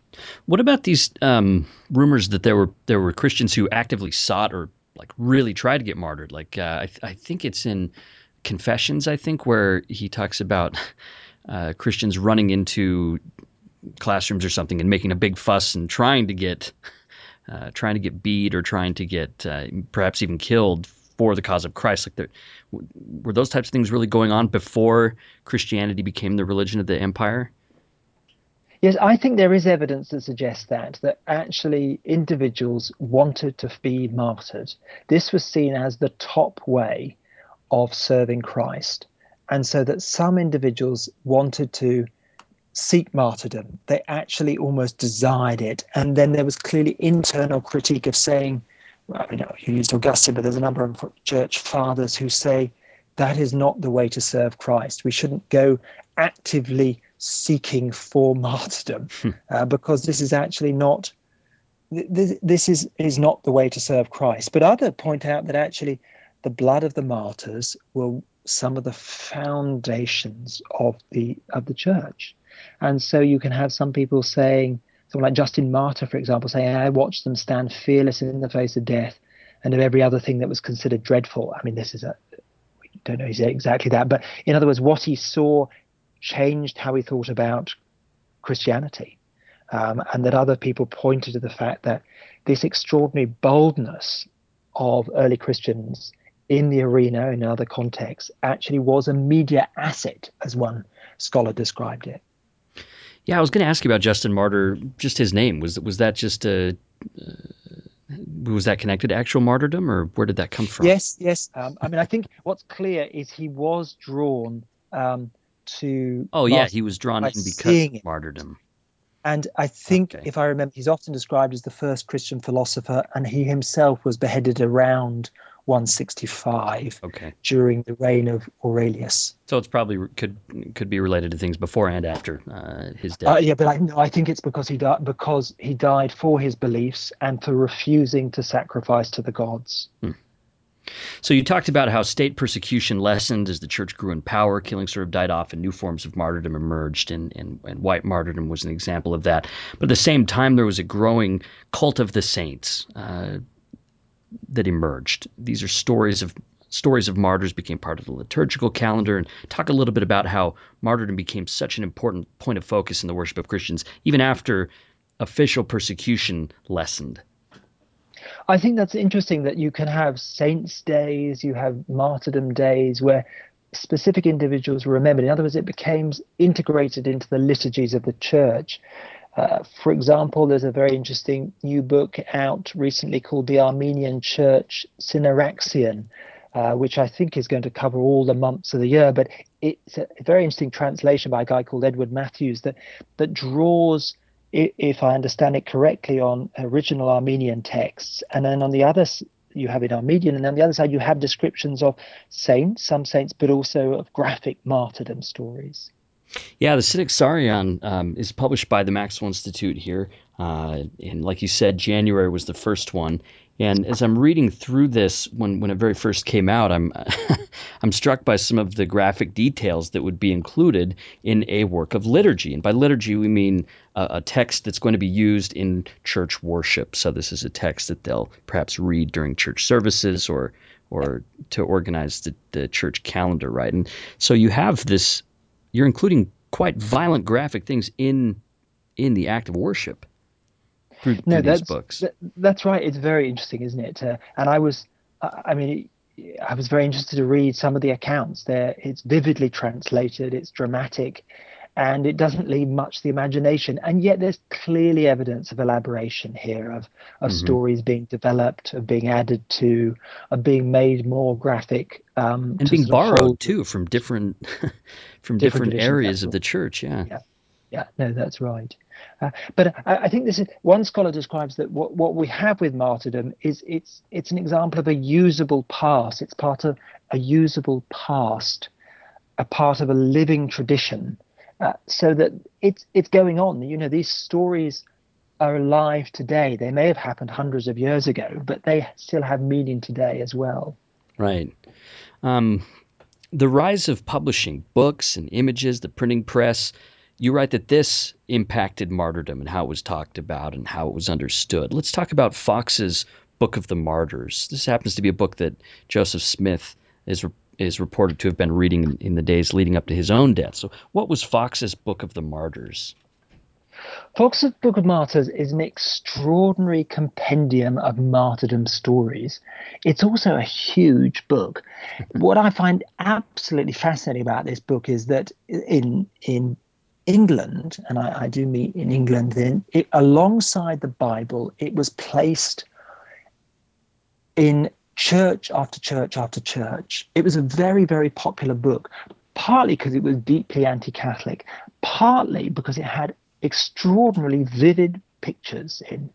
What about these um, rumors that there were there were Christians who actively sought or like really tried to get martyred? Like uh, I, th- I think it's in Confessions, I think, where he talks about uh, Christians running into classrooms or something and making a big fuss and trying to get uh, trying to get beat or trying to get uh, perhaps even killed for the cause of Christ. Like, there, were those types of things really going on before Christianity became the religion of the empire? Yes, I think there is evidence that suggests that that actually individuals wanted to be martyred. This was seen as the top way of serving Christ, and so that some individuals wanted to seek martyrdom. They actually almost desired it. And then there was clearly internal critique of saying, well, you know, you used Augustine, but there's a number of church fathers who say that is not the way to serve Christ. We shouldn't go actively seeking for martyrdom hmm. uh, because this is actually not this, this is is not the way to serve Christ. But others point out that actually the blood of the martyrs were some of the foundations of the of the church. And so you can have some people saying, someone like Justin Martyr, for example, saying, I watched them stand fearless in the face of death and of every other thing that was considered dreadful. I mean, this is a, we don't know exactly that, but in other words, what he saw changed how he thought about Christianity. Um, and that other people pointed to the fact that this extraordinary boldness of early Christians in the arena in other contexts actually was a media asset, as one scholar described it. Yeah, I was going to ask you about Justin Martyr. Just his name was was that just a uh, was that connected to actual martyrdom, or where did that come from? Yes, yes. Um, I mean, I think what's clear is he was drawn um, to. Oh yeah, he was drawn in because of martyrdom. And I think, okay. if I remember, he's often described as the first Christian philosopher, and he himself was beheaded around 165 okay. during the reign of Aurelius. So it's probably could could be related to things before and after uh, his death. Uh, yeah, but I, no, I think it's because he died because he died for his beliefs and for refusing to sacrifice to the gods. Hmm. So you talked about how state persecution lessened as the church grew in power, killing sort of died off, and new forms of martyrdom emerged, and, and, and white martyrdom was an example of that. But at the same time, there was a growing cult of the saints. Uh, that emerged. These are stories of stories of martyrs became part of the liturgical calendar and talk a little bit about how martyrdom became such an important point of focus in the worship of Christians even after official persecution lessened. I think that's interesting that you can have saints days, you have martyrdom days where specific individuals were remembered. In other words, it became integrated into the liturgies of the church. Uh, for example, there's a very interesting new book out recently called The Armenian Church Synaxarion, uh, which I think is going to cover all the months of the year. But it's a very interesting translation by a guy called Edward Mathews that that draws, if I understand it correctly, on original Armenian texts, and then on the other you have in Armenian, and on the other side you have descriptions of saints, some saints, but also of graphic martyrdom stories. Yeah, the Synaxarion um, is published by the Maxwell Institute here. Uh, and like you said, January was the first one. And as I'm reading through this, when, when it very first came out, I'm I'm struck by some of the graphic details that would be included in a work of liturgy. And by liturgy, we mean a, a text that's going to be used in church worship. So this is a text that they'll perhaps read during church services or or to organize the, the church calendar, right? And so you have this, you're including quite violent graphic things in in the act of worship through, no, through these books. that's right. It's very interesting, isn't it? Uh, and I was, I mean, I was very interested to read some of the accounts. There, it's vividly translated. It's dramatic, and it doesn't leave much to the imagination. And yet, there's clearly evidence of elaboration here, of of mm-hmm. stories being developed, of being added to, of being made more graphic, um, and being borrowed too from different from different, different areas of the church. Yeah. yeah. Yeah, no, that's right. Uh, but I, I, think this is one scholar describes that what, what we have with martyrdom is it's it's an example of a usable past. It's part of a usable past, a part of a living tradition, uh, so that it's it's going on. You know, these stories are alive today. They may have happened hundreds of years ago, but they still have meaning today as well. Right. Um, the rise of publishing books and images, the printing press you write that this impacted martyrdom and how it was talked about and how it was understood. Let's talk about Foxe's Book of the Martyrs. This happens to be a book that Joseph Smith is is reported to have been reading in, the days leading up to his own death. So, what was Foxe's Book of the Martyrs? Foxe's Book of Martyrs is an extraordinary compendium of martyrdom stories. It's also a huge book. what I find absolutely fascinating about this book is that in in England, and I, I do meet in England, then it, alongside the Bible, it was placed in church after church after church. It was a very, very popular book, partly because it was deeply anti Catholic, partly because it had extraordinarily vivid pictures in.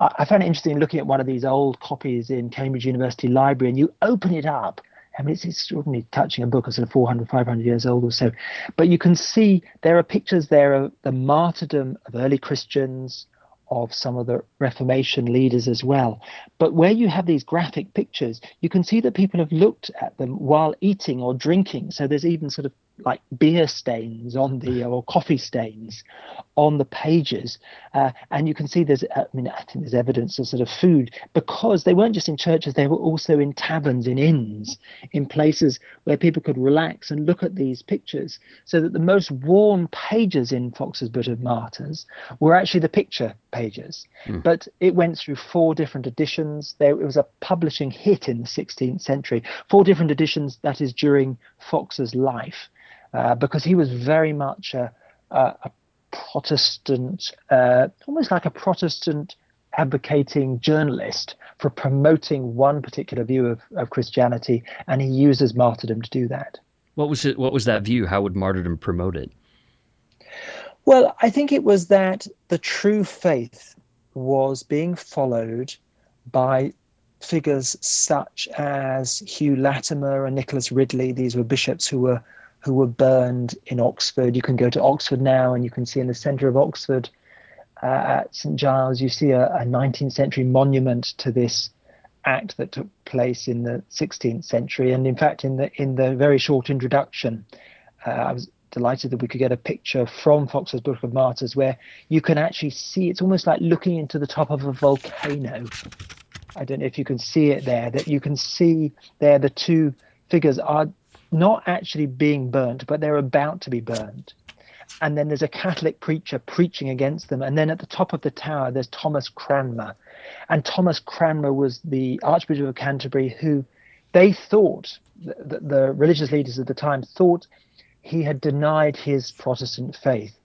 I found it interesting looking at one of these old copies in Cambridge University Library, and you open it up I mean, it's extraordinarily touching a book of sort of 400, 500 years old or so. But you can see there are pictures there of the martyrdom of early Christians, of some of the Reformation leaders as well. But where you have these graphic pictures, you can see that people have looked at them while eating or drinking. So there's even sort of like beer stains on the or coffee stains on the pages, uh, and you can see there's I mean I think there's evidence of sort of food because they weren't just in churches; they were also in taverns, in inns, in places where people could relax and look at these pictures. So that the most worn pages in Foxe's Book of Martyrs were actually the picture pages, mm. but it went through four different editions. There it was a publishing hit in the 16th century. Four different editions. That is during Foxe's life. Uh, because he was very much a, a, a Protestant, uh, almost like a Protestant advocating journalist for promoting one particular view of, of Christianity, and he uses martyrdom to do that. What was it? What was that view? How would martyrdom promote it? Well, I think it was that the true faith was being followed by figures such as Hugh Latimer and Nicholas Ridley. These were bishops who were who were burned in Oxford. You can go to Oxford now and you can see in the centre of Oxford uh, at St Giles, you see a, a, 19th century monument to this act that took place in the 16th century. And in fact, in the in the very short introduction, uh, I was delighted that we could get a picture from Foxe's Book of Martyrs where you can actually see it's almost like looking into the top of a volcano. I don't know if you can see it there, that you can see there the two figures are not actually being burnt, but they're about to be burnt. And then there's a Catholic preacher preaching against them. And then at the top of the tower, there's Thomas Cranmer. And Thomas Cranmer was the Archbishop of Canterbury who they thought, the, the religious leaders at the time thought he had denied his Protestant faith.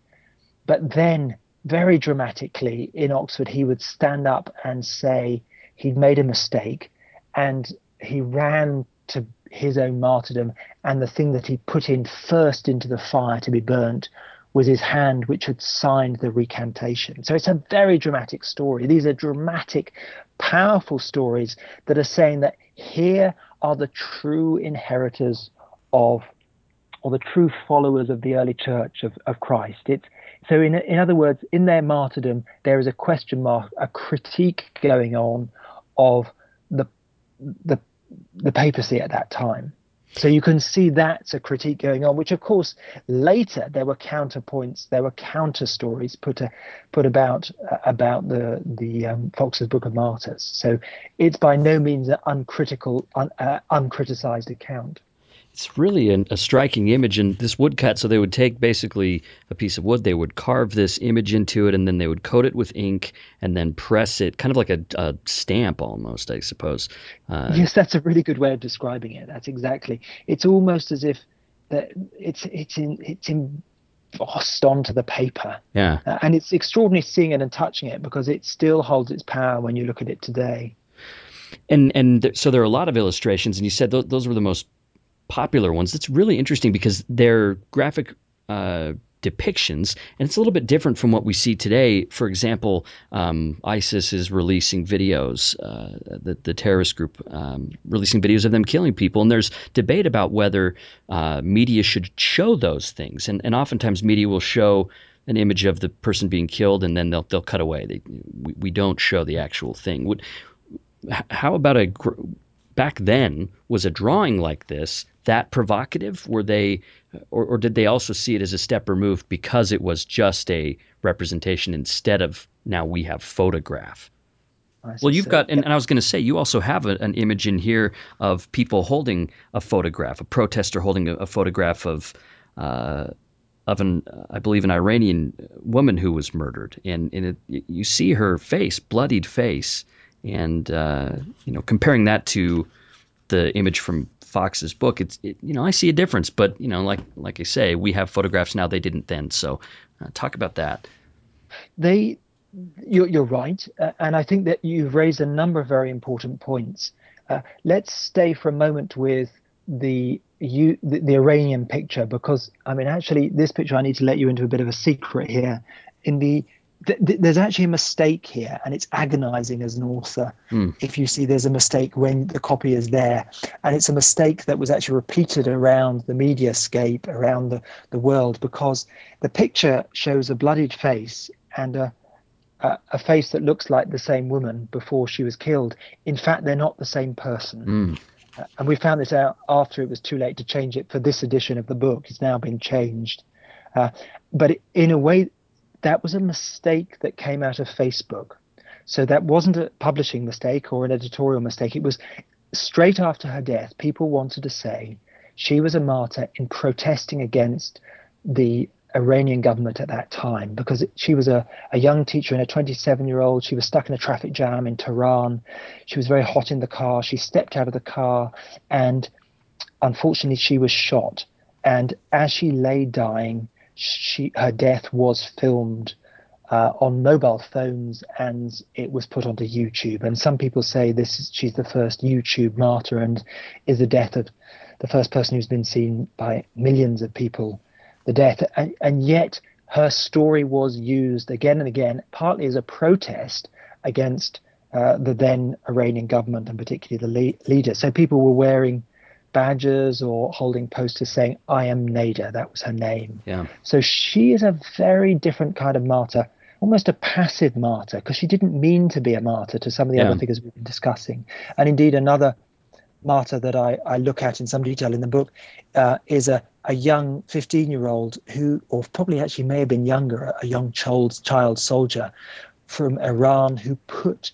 But then, very dramatically, in Oxford, he would stand up and say he'd made a mistake and he ran to his own martyrdom, and the thing that he put in first into the fire to be burnt was his hand, which had signed the recantation. So it's a very dramatic story. These are dramatic, powerful stories that are saying that here are the true inheritors of, or the true followers of the early church of, of Christ. It's so, in, in other words, in their martyrdom, there is a question mark, a critique going on of the the the papacy at that time. So you can see that's a critique going on, which of course later there were counterpoints, there were counter stories put a, put about uh, about the the um, Foxe's Book of Martyrs. So it's by no means an uncritical, un, uh, uncriticized account it's really an, a striking image and this woodcut. So they would take basically a piece of wood they would carve this image into it and then they would coat it with ink and then press it kind of like a, a stamp almost i suppose. Uh, yes that's a really good way of describing it. That's exactly it's almost as if that it's it's in it's embossed onto the paper. Yeah. Uh, and it's extraordinary seeing it and touching it because it still holds its power when you look at it today. And and so there are a lot of illustrations and you said th- those were the most popular ones. That's really interesting because they're graphic uh, depictions, and it's a little bit different from what we see today. For example, um, ISIS is releasing videos, uh, the, the terrorist group um, releasing videos of them killing people, and there's debate about whether uh, media should show those things, and, and oftentimes media will show an image of the person being killed, and then they'll they'll cut away. They, we, we don't show the actual thing. Would, how about a back then was a drawing like this that provocative? Were they, or, or did they also see it as a step removed because it was just a representation instead of now we have photograph? Well, you've got, and, and, I was going to say, you also have a, an image in here of people holding a photograph, a protester holding a, a photograph of, uh, of an, I believe, an Iranian woman who was murdered, and, and it, you see her face, bloodied face, and uh, you know, comparing that to the image from Foxe's book, it's it, you know I see a difference, but you know like like I say, we have photographs now they didn't then. So uh, talk about that. They, you're, you're right, uh, and I think that you've raised a number of very important points. Uh, let's stay for a moment with the you the, the Iranian picture because I mean actually this picture I need to let you into a bit of a secret here. In the th- th- there's actually a mistake here, and it's agonizing as an author mm. if you see there's a mistake when the copy is there. And it's a mistake that was actually repeated around the media scape, around the, the world, because the picture shows a bloodied face and a, a, a face that looks like the same woman before she was killed. In fact, they're not the same person. Mm. And we found this out after it was too late to change it for this edition of the book. It's now been changed. Uh, but in a way, that was a mistake that came out of Facebook. So that wasn't a publishing mistake or an editorial mistake. It was straight after her death, people wanted to say she was a martyr in protesting against the Iranian government at that time because she was a, a young teacher and a 27 year old. She was stuck in a traffic jam in Tehran. She was very hot in the car. She stepped out of the car and unfortunately she was shot. And as she lay dying, she her death was filmed uh, on mobile phones and it was put onto YouTube. And some people say this is, she's the first YouTube martyr and is the death of the first person who's been seen by millions of people. The death, and, and yet her story was used again and again, partly as a protest against uh, the then Iranian government and particularly the le- leader. So people were wearing badges or holding posters saying, I am Neda. That was her name. Yeah. So she is a very different kind of martyr, almost a passive martyr, because she didn't mean to be a martyr to some of the yeah. other figures we've been discussing. And indeed, another martyr that I, I look at in some detail in the book uh, is a, a young 15 year old who, or probably actually may have been younger, a young child, child soldier from Iran who put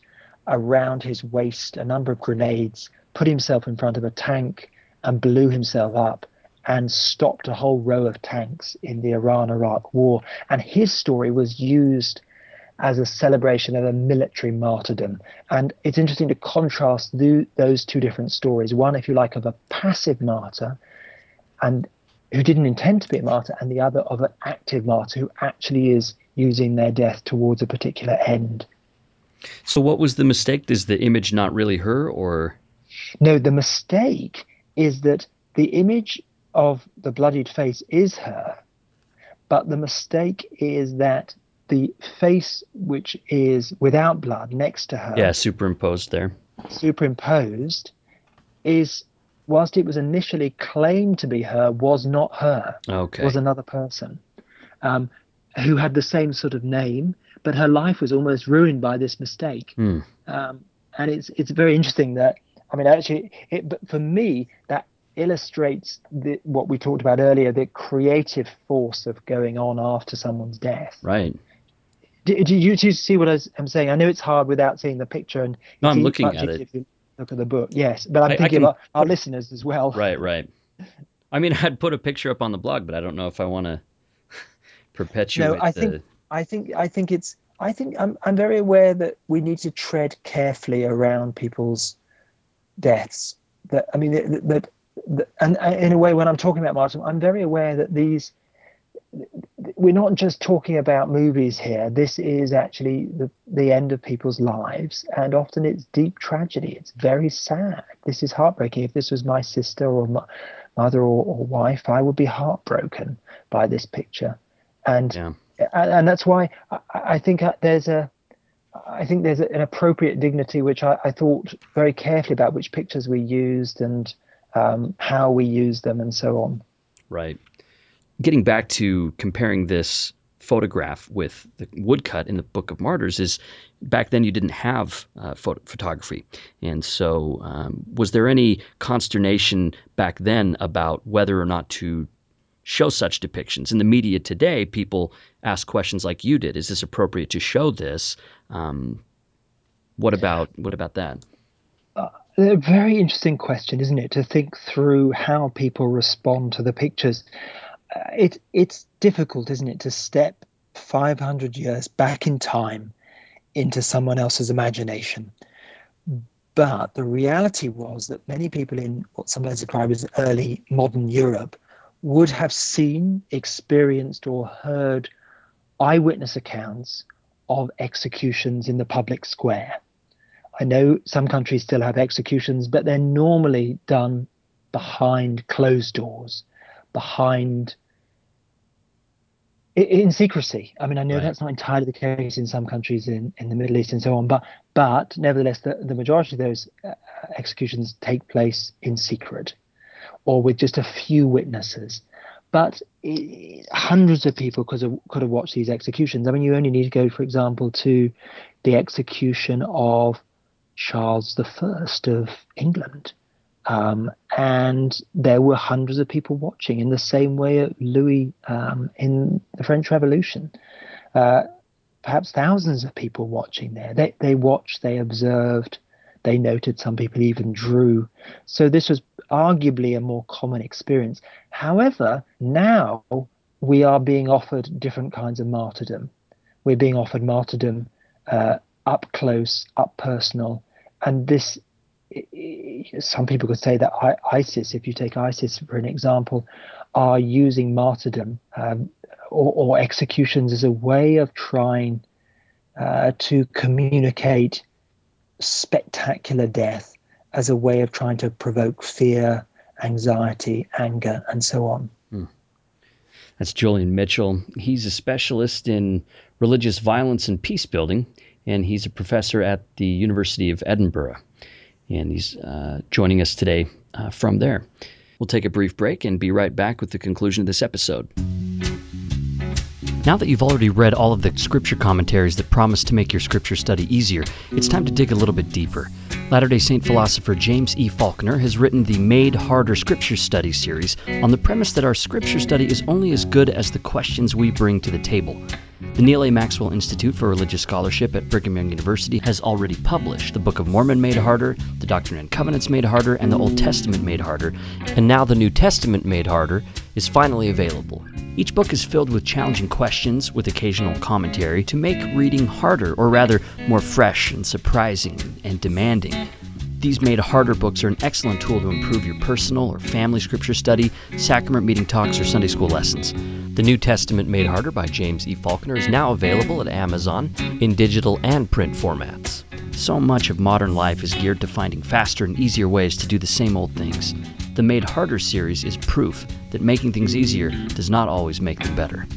around his waist a number of grenades, put himself in front of a tank, and blew himself up and stopped a whole row of tanks in the Iran Iraq war. And his story was used as a celebration of a military martyrdom. And it's interesting to contrast the, those two different stories one, if you like, of a passive martyr and who didn't intend to be a martyr, and the other of an active martyr who actually is using their death towards a particular end. So, what was the mistake? Is the image not really her, or? No, the mistake is that the image of the bloodied face is her, but the mistake is that the face which is without blood next to her yeah superimposed there. superimposed is whilst it was initially claimed to be her was not her okay. was another person um, who had the same sort of name but her life was almost ruined by this mistake. Mm. um, and it's it's very interesting that I mean, actually, it, but for me, that illustrates the, what we talked about earlier the creative force of going on after someone's death. Right. Do, do, you, do you see what I'm saying? I know it's hard without seeing the picture, and no, I'm looking at it. If you look at the book, yes, but I'm I- I thinking can about our listeners as well. Right, right. I mean, I'd put a picture up on the blog, but I don't know if I want to perpetuate No, I the. think- I think I think it's I think I'm I'm very aware that we need to tread carefully around people's deaths. That I mean that, that, that and uh, in a way when I'm talking about martyrdom, I'm very aware that these we're not just talking about movies here. This is actually the the end of people's lives, and often it's deep tragedy. It's very sad. This is heartbreaking. If this was my sister or my mother or, or wife, I would be heartbroken by this picture. And Yeah. and, and that's why I, I think there's a I think there's an appropriate dignity which I, I thought very carefully about which pictures we used and um, how we used them and so on. Right. Getting back to comparing this photograph with the woodcut in the Book of Martyrs is back then you didn't have uh, photo- photography, and so um, was there any consternation back then about whether or not to show such depictions in the media today? People ask questions like you did: Is this appropriate to show this? Um, what about what about that? A very interesting question, isn't it? To think through how people respond to the pictures. Uh, it it's difficult, isn't it, to step 500 years back in time into someone else's imagination. But the reality was that many people in what sometimes described as early modern Europe would have seen, experienced, or heard eyewitness accounts of executions in the public square. I know some countries still have executions, but they're normally done behind closed doors, behind in secrecy. I mean, I know Right. that's not entirely the case in some countries in, in the Middle East and so on, but but nevertheless, the, the majority of those uh, executions take place in secret, or with just a few witnesses. But i hundreds of people could have could have watched these executions. I mean, you only need to go, for example, to the execution of Charles First of England. Um, and there were hundreds of people watching in the same way at Louis um, in the French Revolution. Uh, perhaps thousands of people watching there. They, they watched, they observed, they noted, some people even drew. So this was arguably a more common experience. However, now we are being offered different kinds of martyrdom. We're being offered martyrdom uh, up close, up personal, and this. Some people could say that ISIS, if you take ISIS for an example, are using martyrdom um, or, or, executions as a way of trying uh, to communicate spectacular death, as a way of trying to provoke fear, anxiety, anger, and so on. That's Jolyon Mitchell. He's a specialist in religious violence and peace building, and he's a professor at the University of Edinburgh. And he's uh, joining us today uh, from there. We'll take a brief break and be right back with the conclusion of this episode. Now that you've already read all of the scripture commentaries that promise to make your scripture study easier, it's time to dig a little bit deeper. Latter day Saint philosopher James E. Faulconer has written the Made Harder Scripture Study series on the premise that our scripture study is only as good as the questions we bring to the table. The Neal A. Maxwell Institute for Religious Scholarship at Brigham Young University has already published the Book of Mormon Made Harder, the Doctrine and Covenants Made Harder, and the Old Testament Made Harder, and now the New Testament Made Harder is finally available. Each book is filled with challenging questions with occasional commentary to make reading harder, or rather, more fresh and surprising and demanding. These made harder books are an excellent tool to improve your personal or family scripture study, sacrament meeting talks, or Sunday school lessons. The New Testament Made Harder by James E. Faulconer is now available at Amazon in digital and print formats. So much of modern life is geared to finding faster and easier ways to do the same old things. The Made Harder series is proof that making things easier does not always make them better.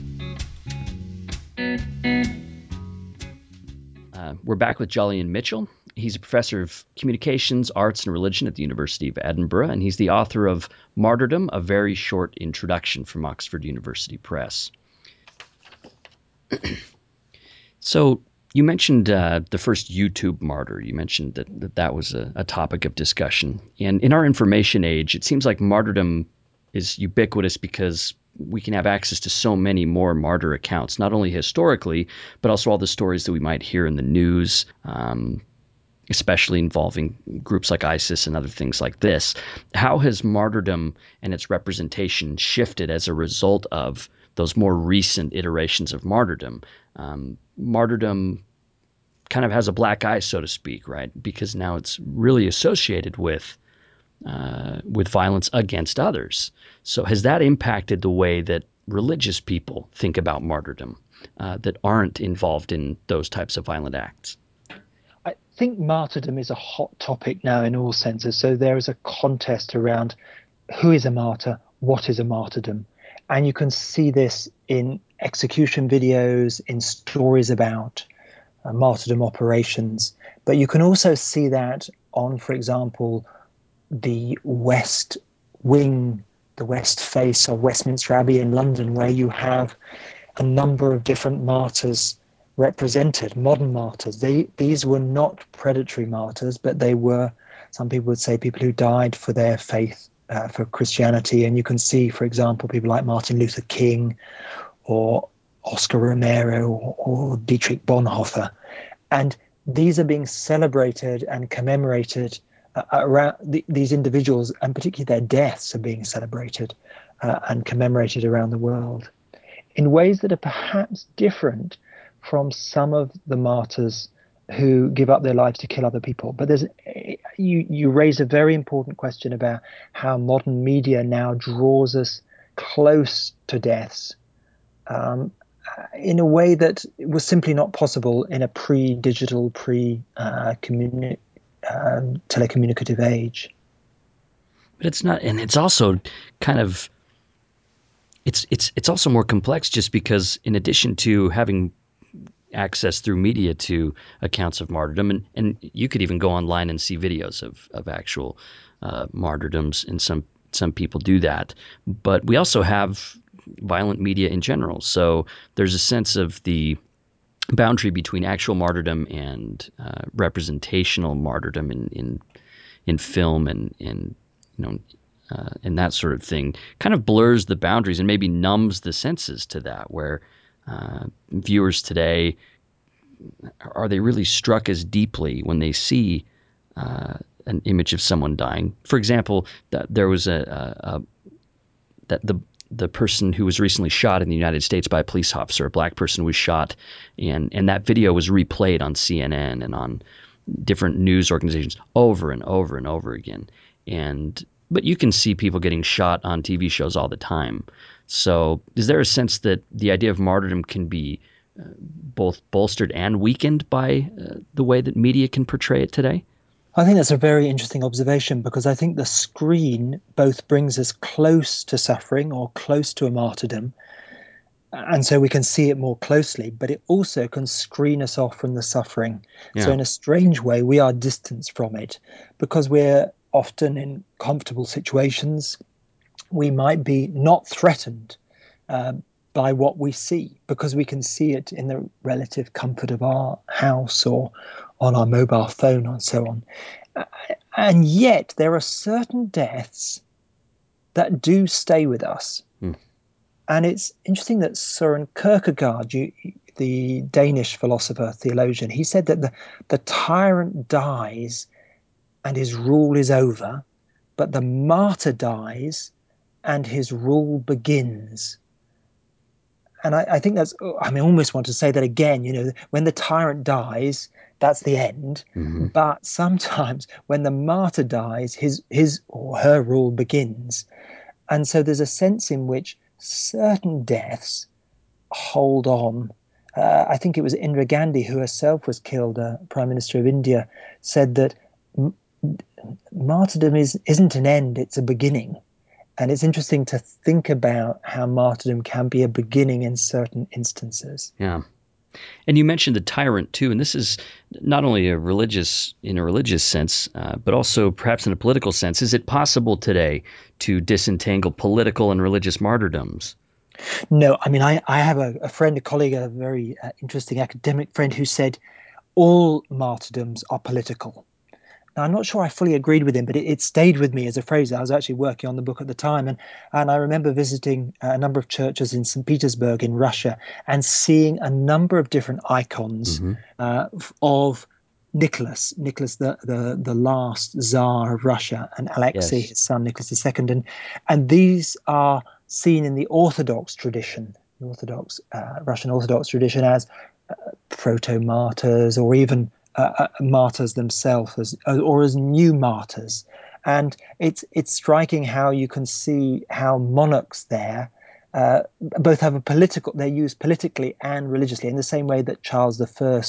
Uh, we're back with Jolyon Mitchell. He's a professor of communications, arts, and religion at the University of Edinburgh, and he's the author of Martyrdom, a very short introduction from Oxford University Press. so, You mentioned uh, the first YouTube martyr. You mentioned that that, that was a, a topic of discussion. And in our information age, it seems like martyrdom is ubiquitous because we can have access to so many more martyr accounts, not only historically, but also all the stories that we might hear in the news, um, especially involving groups like ISIS and other things like this. How has martyrdom and its representation shifted as a result of those more recent iterations of martyrdom? Um, martyrdom kind of has a black eye, so to speak, right? Because now it's really associated with uh, with violence against others. So has that impacted the way that religious people think about martyrdom uh, that aren't involved in those types of violent acts? Think martyrdom is a hot topic now in all senses. So there is a contest around who is a martyr, what is a martyrdom. And you can see this in execution videos, in stories about uh, martyrdom operations. But you can also see that on, for example, the west wing, the west face of Westminster Abbey in London, where you have a number of different martyrs represented, modern martyrs. They, these were not predatory martyrs, but they were, some people would say, people who died for their faith, uh, for Christianity. And you can see, for example, people like Martin Luther King or Oscar Romero or, or Dietrich Bonhoeffer. And these are being celebrated and commemorated uh, around the, these individuals, and particularly their deaths, are being celebrated uh, and commemorated around the world in ways that are perhaps different from some of the martyrs who give up their lives to kill other people. But there's you you raise a very important question about how modern media now draws us close to deaths um, in a way that was simply not possible in a pre-digital, pre-communi- um, telecommunicative age. But it's not, and it's also kind of it's it's it's also more complex just because in addition to having access through media to accounts of martyrdom. And, and you could even go online and see videos of, of actual uh, martyrdoms and some some people do that. But we also have violent media in general. So there's a sense of the boundary between actual martyrdom and uh, representational martyrdom in, in in film and in you know uh, and that sort of thing kind of blurs the boundaries and maybe numbs the senses to that where uh, viewers today are they really struck as deeply when they see uh, an image of someone dying for example there was a, a, a that the the person who was recently shot in the United States by a police officer, a black person was shot, and and that video was replayed on CNN and on different news organizations over and over and over again. And but you can see people getting shot on TV shows all the time. So is there a sense that the idea of martyrdom can be uh, both bolstered and weakened by uh, the way that media can portray it today? I think that's a very interesting observation because I think the screen both brings us close to suffering or close to a martyrdom, and so we can see it more closely, but it also can screen us off from the suffering. Yeah. So, in a strange way, we are distanced from it because we're often in comfortable situations. We might be not threatened uh, by what we see because we can see it in the relative comfort of our house or on our mobile phone and so on. And yet, there are certain deaths that do stay with us. Hmm. And it's interesting that Søren Kierkegaard, you, the Danish philosopher, theologian, he said that the, the tyrant dies and his rule is over, but the martyr dies and his rule begins. And I, I, think that's i mean I almost want to say that again you know when the tyrant dies that's the end. Mm-hmm. but sometimes when the martyr dies his his or her rule begins. And so there's a sense in which certain deaths hold on. Uh, i think it was indira gandhi who herself was killed uh, prime minister of india said that m- martyrdom is isn't an end it's a beginning and it's interesting to think about how martyrdom can be a beginning in certain instances. Yeah. And you mentioned the tyrant too, and this is not only a religious in a religious sense, uh, but also perhaps in a political sense. Is it possible today to disentangle political and religious martyrdoms? No, I mean, I, I have a, a friend, a colleague, a very uh, interesting academic friend who said all martyrdoms are political. Now, I'm not sure I fully agreed with him, but it, it, stayed with me as a phrase. I was actually working on the book at the time, and, and I remember visiting a number of churches in St. Petersburg in Russia and seeing a number of different icons mm-hmm. uh, of Nicholas, Nicholas the, the, the last Tsar of Russia, and Alexei, yes. his son Nicholas II. And, and these are seen in the Orthodox tradition, the Orthodox, uh, Russian Orthodox tradition, as uh, proto martyrs or even uh, uh, martyrs themselves as, or as new martyrs. And it's, it's striking how you can see how monarchs there uh, both have a political, they're used politically and religiously in the same way that Charles I,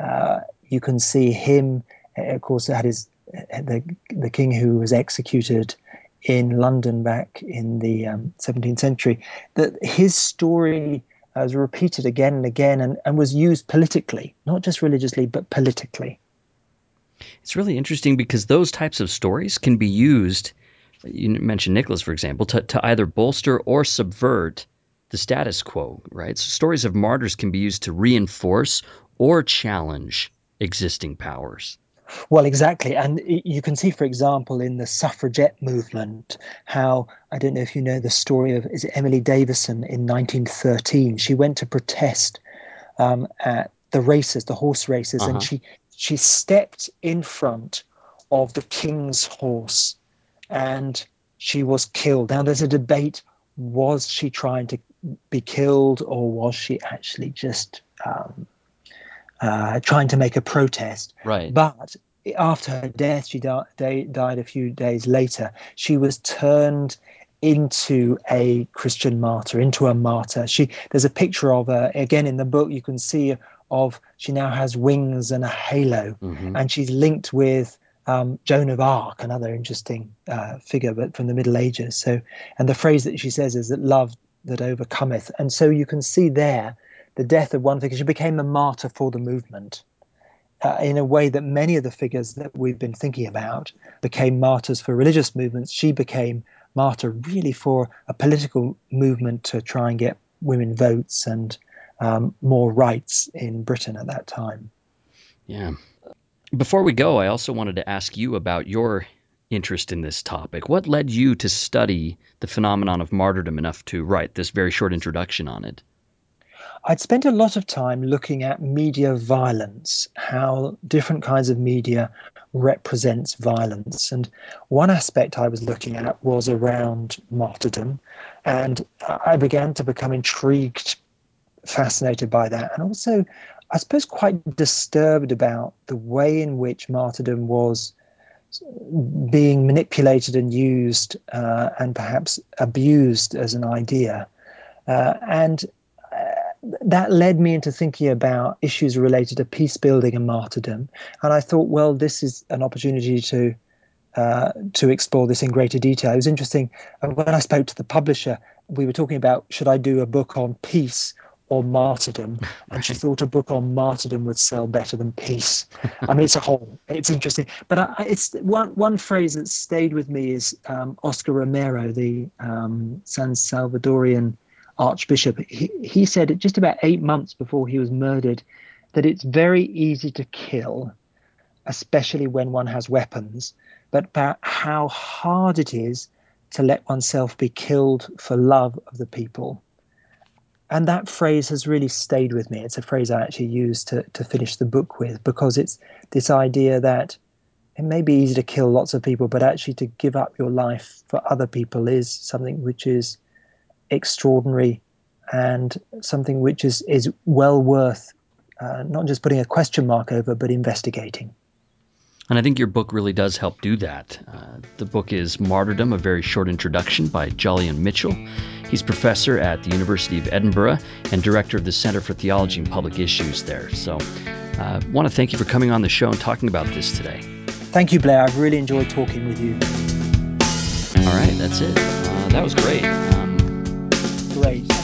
uh, you can see him, of course, had his, the, the king who was executed in London back in the um, 17th century, that his story was repeated again and again and, and was used politically, not just religiously, but politically. It's really interesting because those types of stories can be used. You mentioned Nicholas, for example, to, to either bolster or subvert the status quo, right? So stories of martyrs can be used to reinforce or challenge existing powers. Well, exactly. And you can see, for example, in the suffragette movement, how I don't know if you know the story of is it Emily Davison in 1913. She went to protest um, at the races, the horse races, uh-huh. and she she stepped in front of the king's horse, and she was killed. Now, there's a debate: was she trying to be killed, or was she actually just um, uh, trying to make a protest. Right. But after her death, she di- died a few days later. She was turned into a Christian martyr, into a martyr. She there's a picture of her again in the book. You can see of she now has wings and a halo, mm-hmm. and she's linked with um, Joan of Arc, another interesting uh, figure, but from the Middle Ages. So, and the phrase that she says is that love that overcometh, and so you can see there the death of one figure. She became a martyr for the movement. Uh, in a way that many of the figures that we've been thinking about became martyrs for religious movements, she became martyr really for a political movement to try and get women votes and um, more rights in Britain at that time. Yeah. Before we go, I also wanted to ask you about your interest in this topic. What led you to study the phenomenon of martyrdom enough to write this very short introduction on it? I'd spent a lot of time looking at media violence, how different kinds of media represents violence. And one aspect I was looking at was around martyrdom. And I began to become intrigued, fascinated by that, and also, I suppose, quite disturbed about the way in which martyrdom was being manipulated and used uh, and perhaps abused as an idea. Uh, and that led me into thinking about issues related to peace building and martyrdom. And I thought, well, this is an opportunity to uh, to explore this in greater detail. It was interesting uh, when I spoke to the publisher. We were talking about should I do a book on peace or martyrdom, and she thought a book on martyrdom would sell better than peace. I mean, it's a whole. It's interesting, but I, it's one one phrase that stayed with me is um, Oscar Romero, the um, San Salvadorian archbishop, he, he said just about eight months before he was murdered that it's very easy to kill, especially when one has weapons, but about how hard it is to let oneself be killed for love of the people. And that phrase has really stayed with me. It's a phrase I actually use to, to finish the book with because it's this idea that it may be easy to kill lots of people, but actually to give up your life for other people is something which is extraordinary and something which is, is well worth uh, not just putting a question mark over, but investigating. And I think your book really does help do that. Uh, the book is Martyrdom, a very short introduction by Jolyon Mitchell. He's professor at the University of Edinburgh and director of the Center for Theology and Public Issues there. So I uh, want to thank you for coming on the show and talking about this today. Thank you, Blair. I've really enjoyed talking with you. All right, that's it. Uh, that was great. Great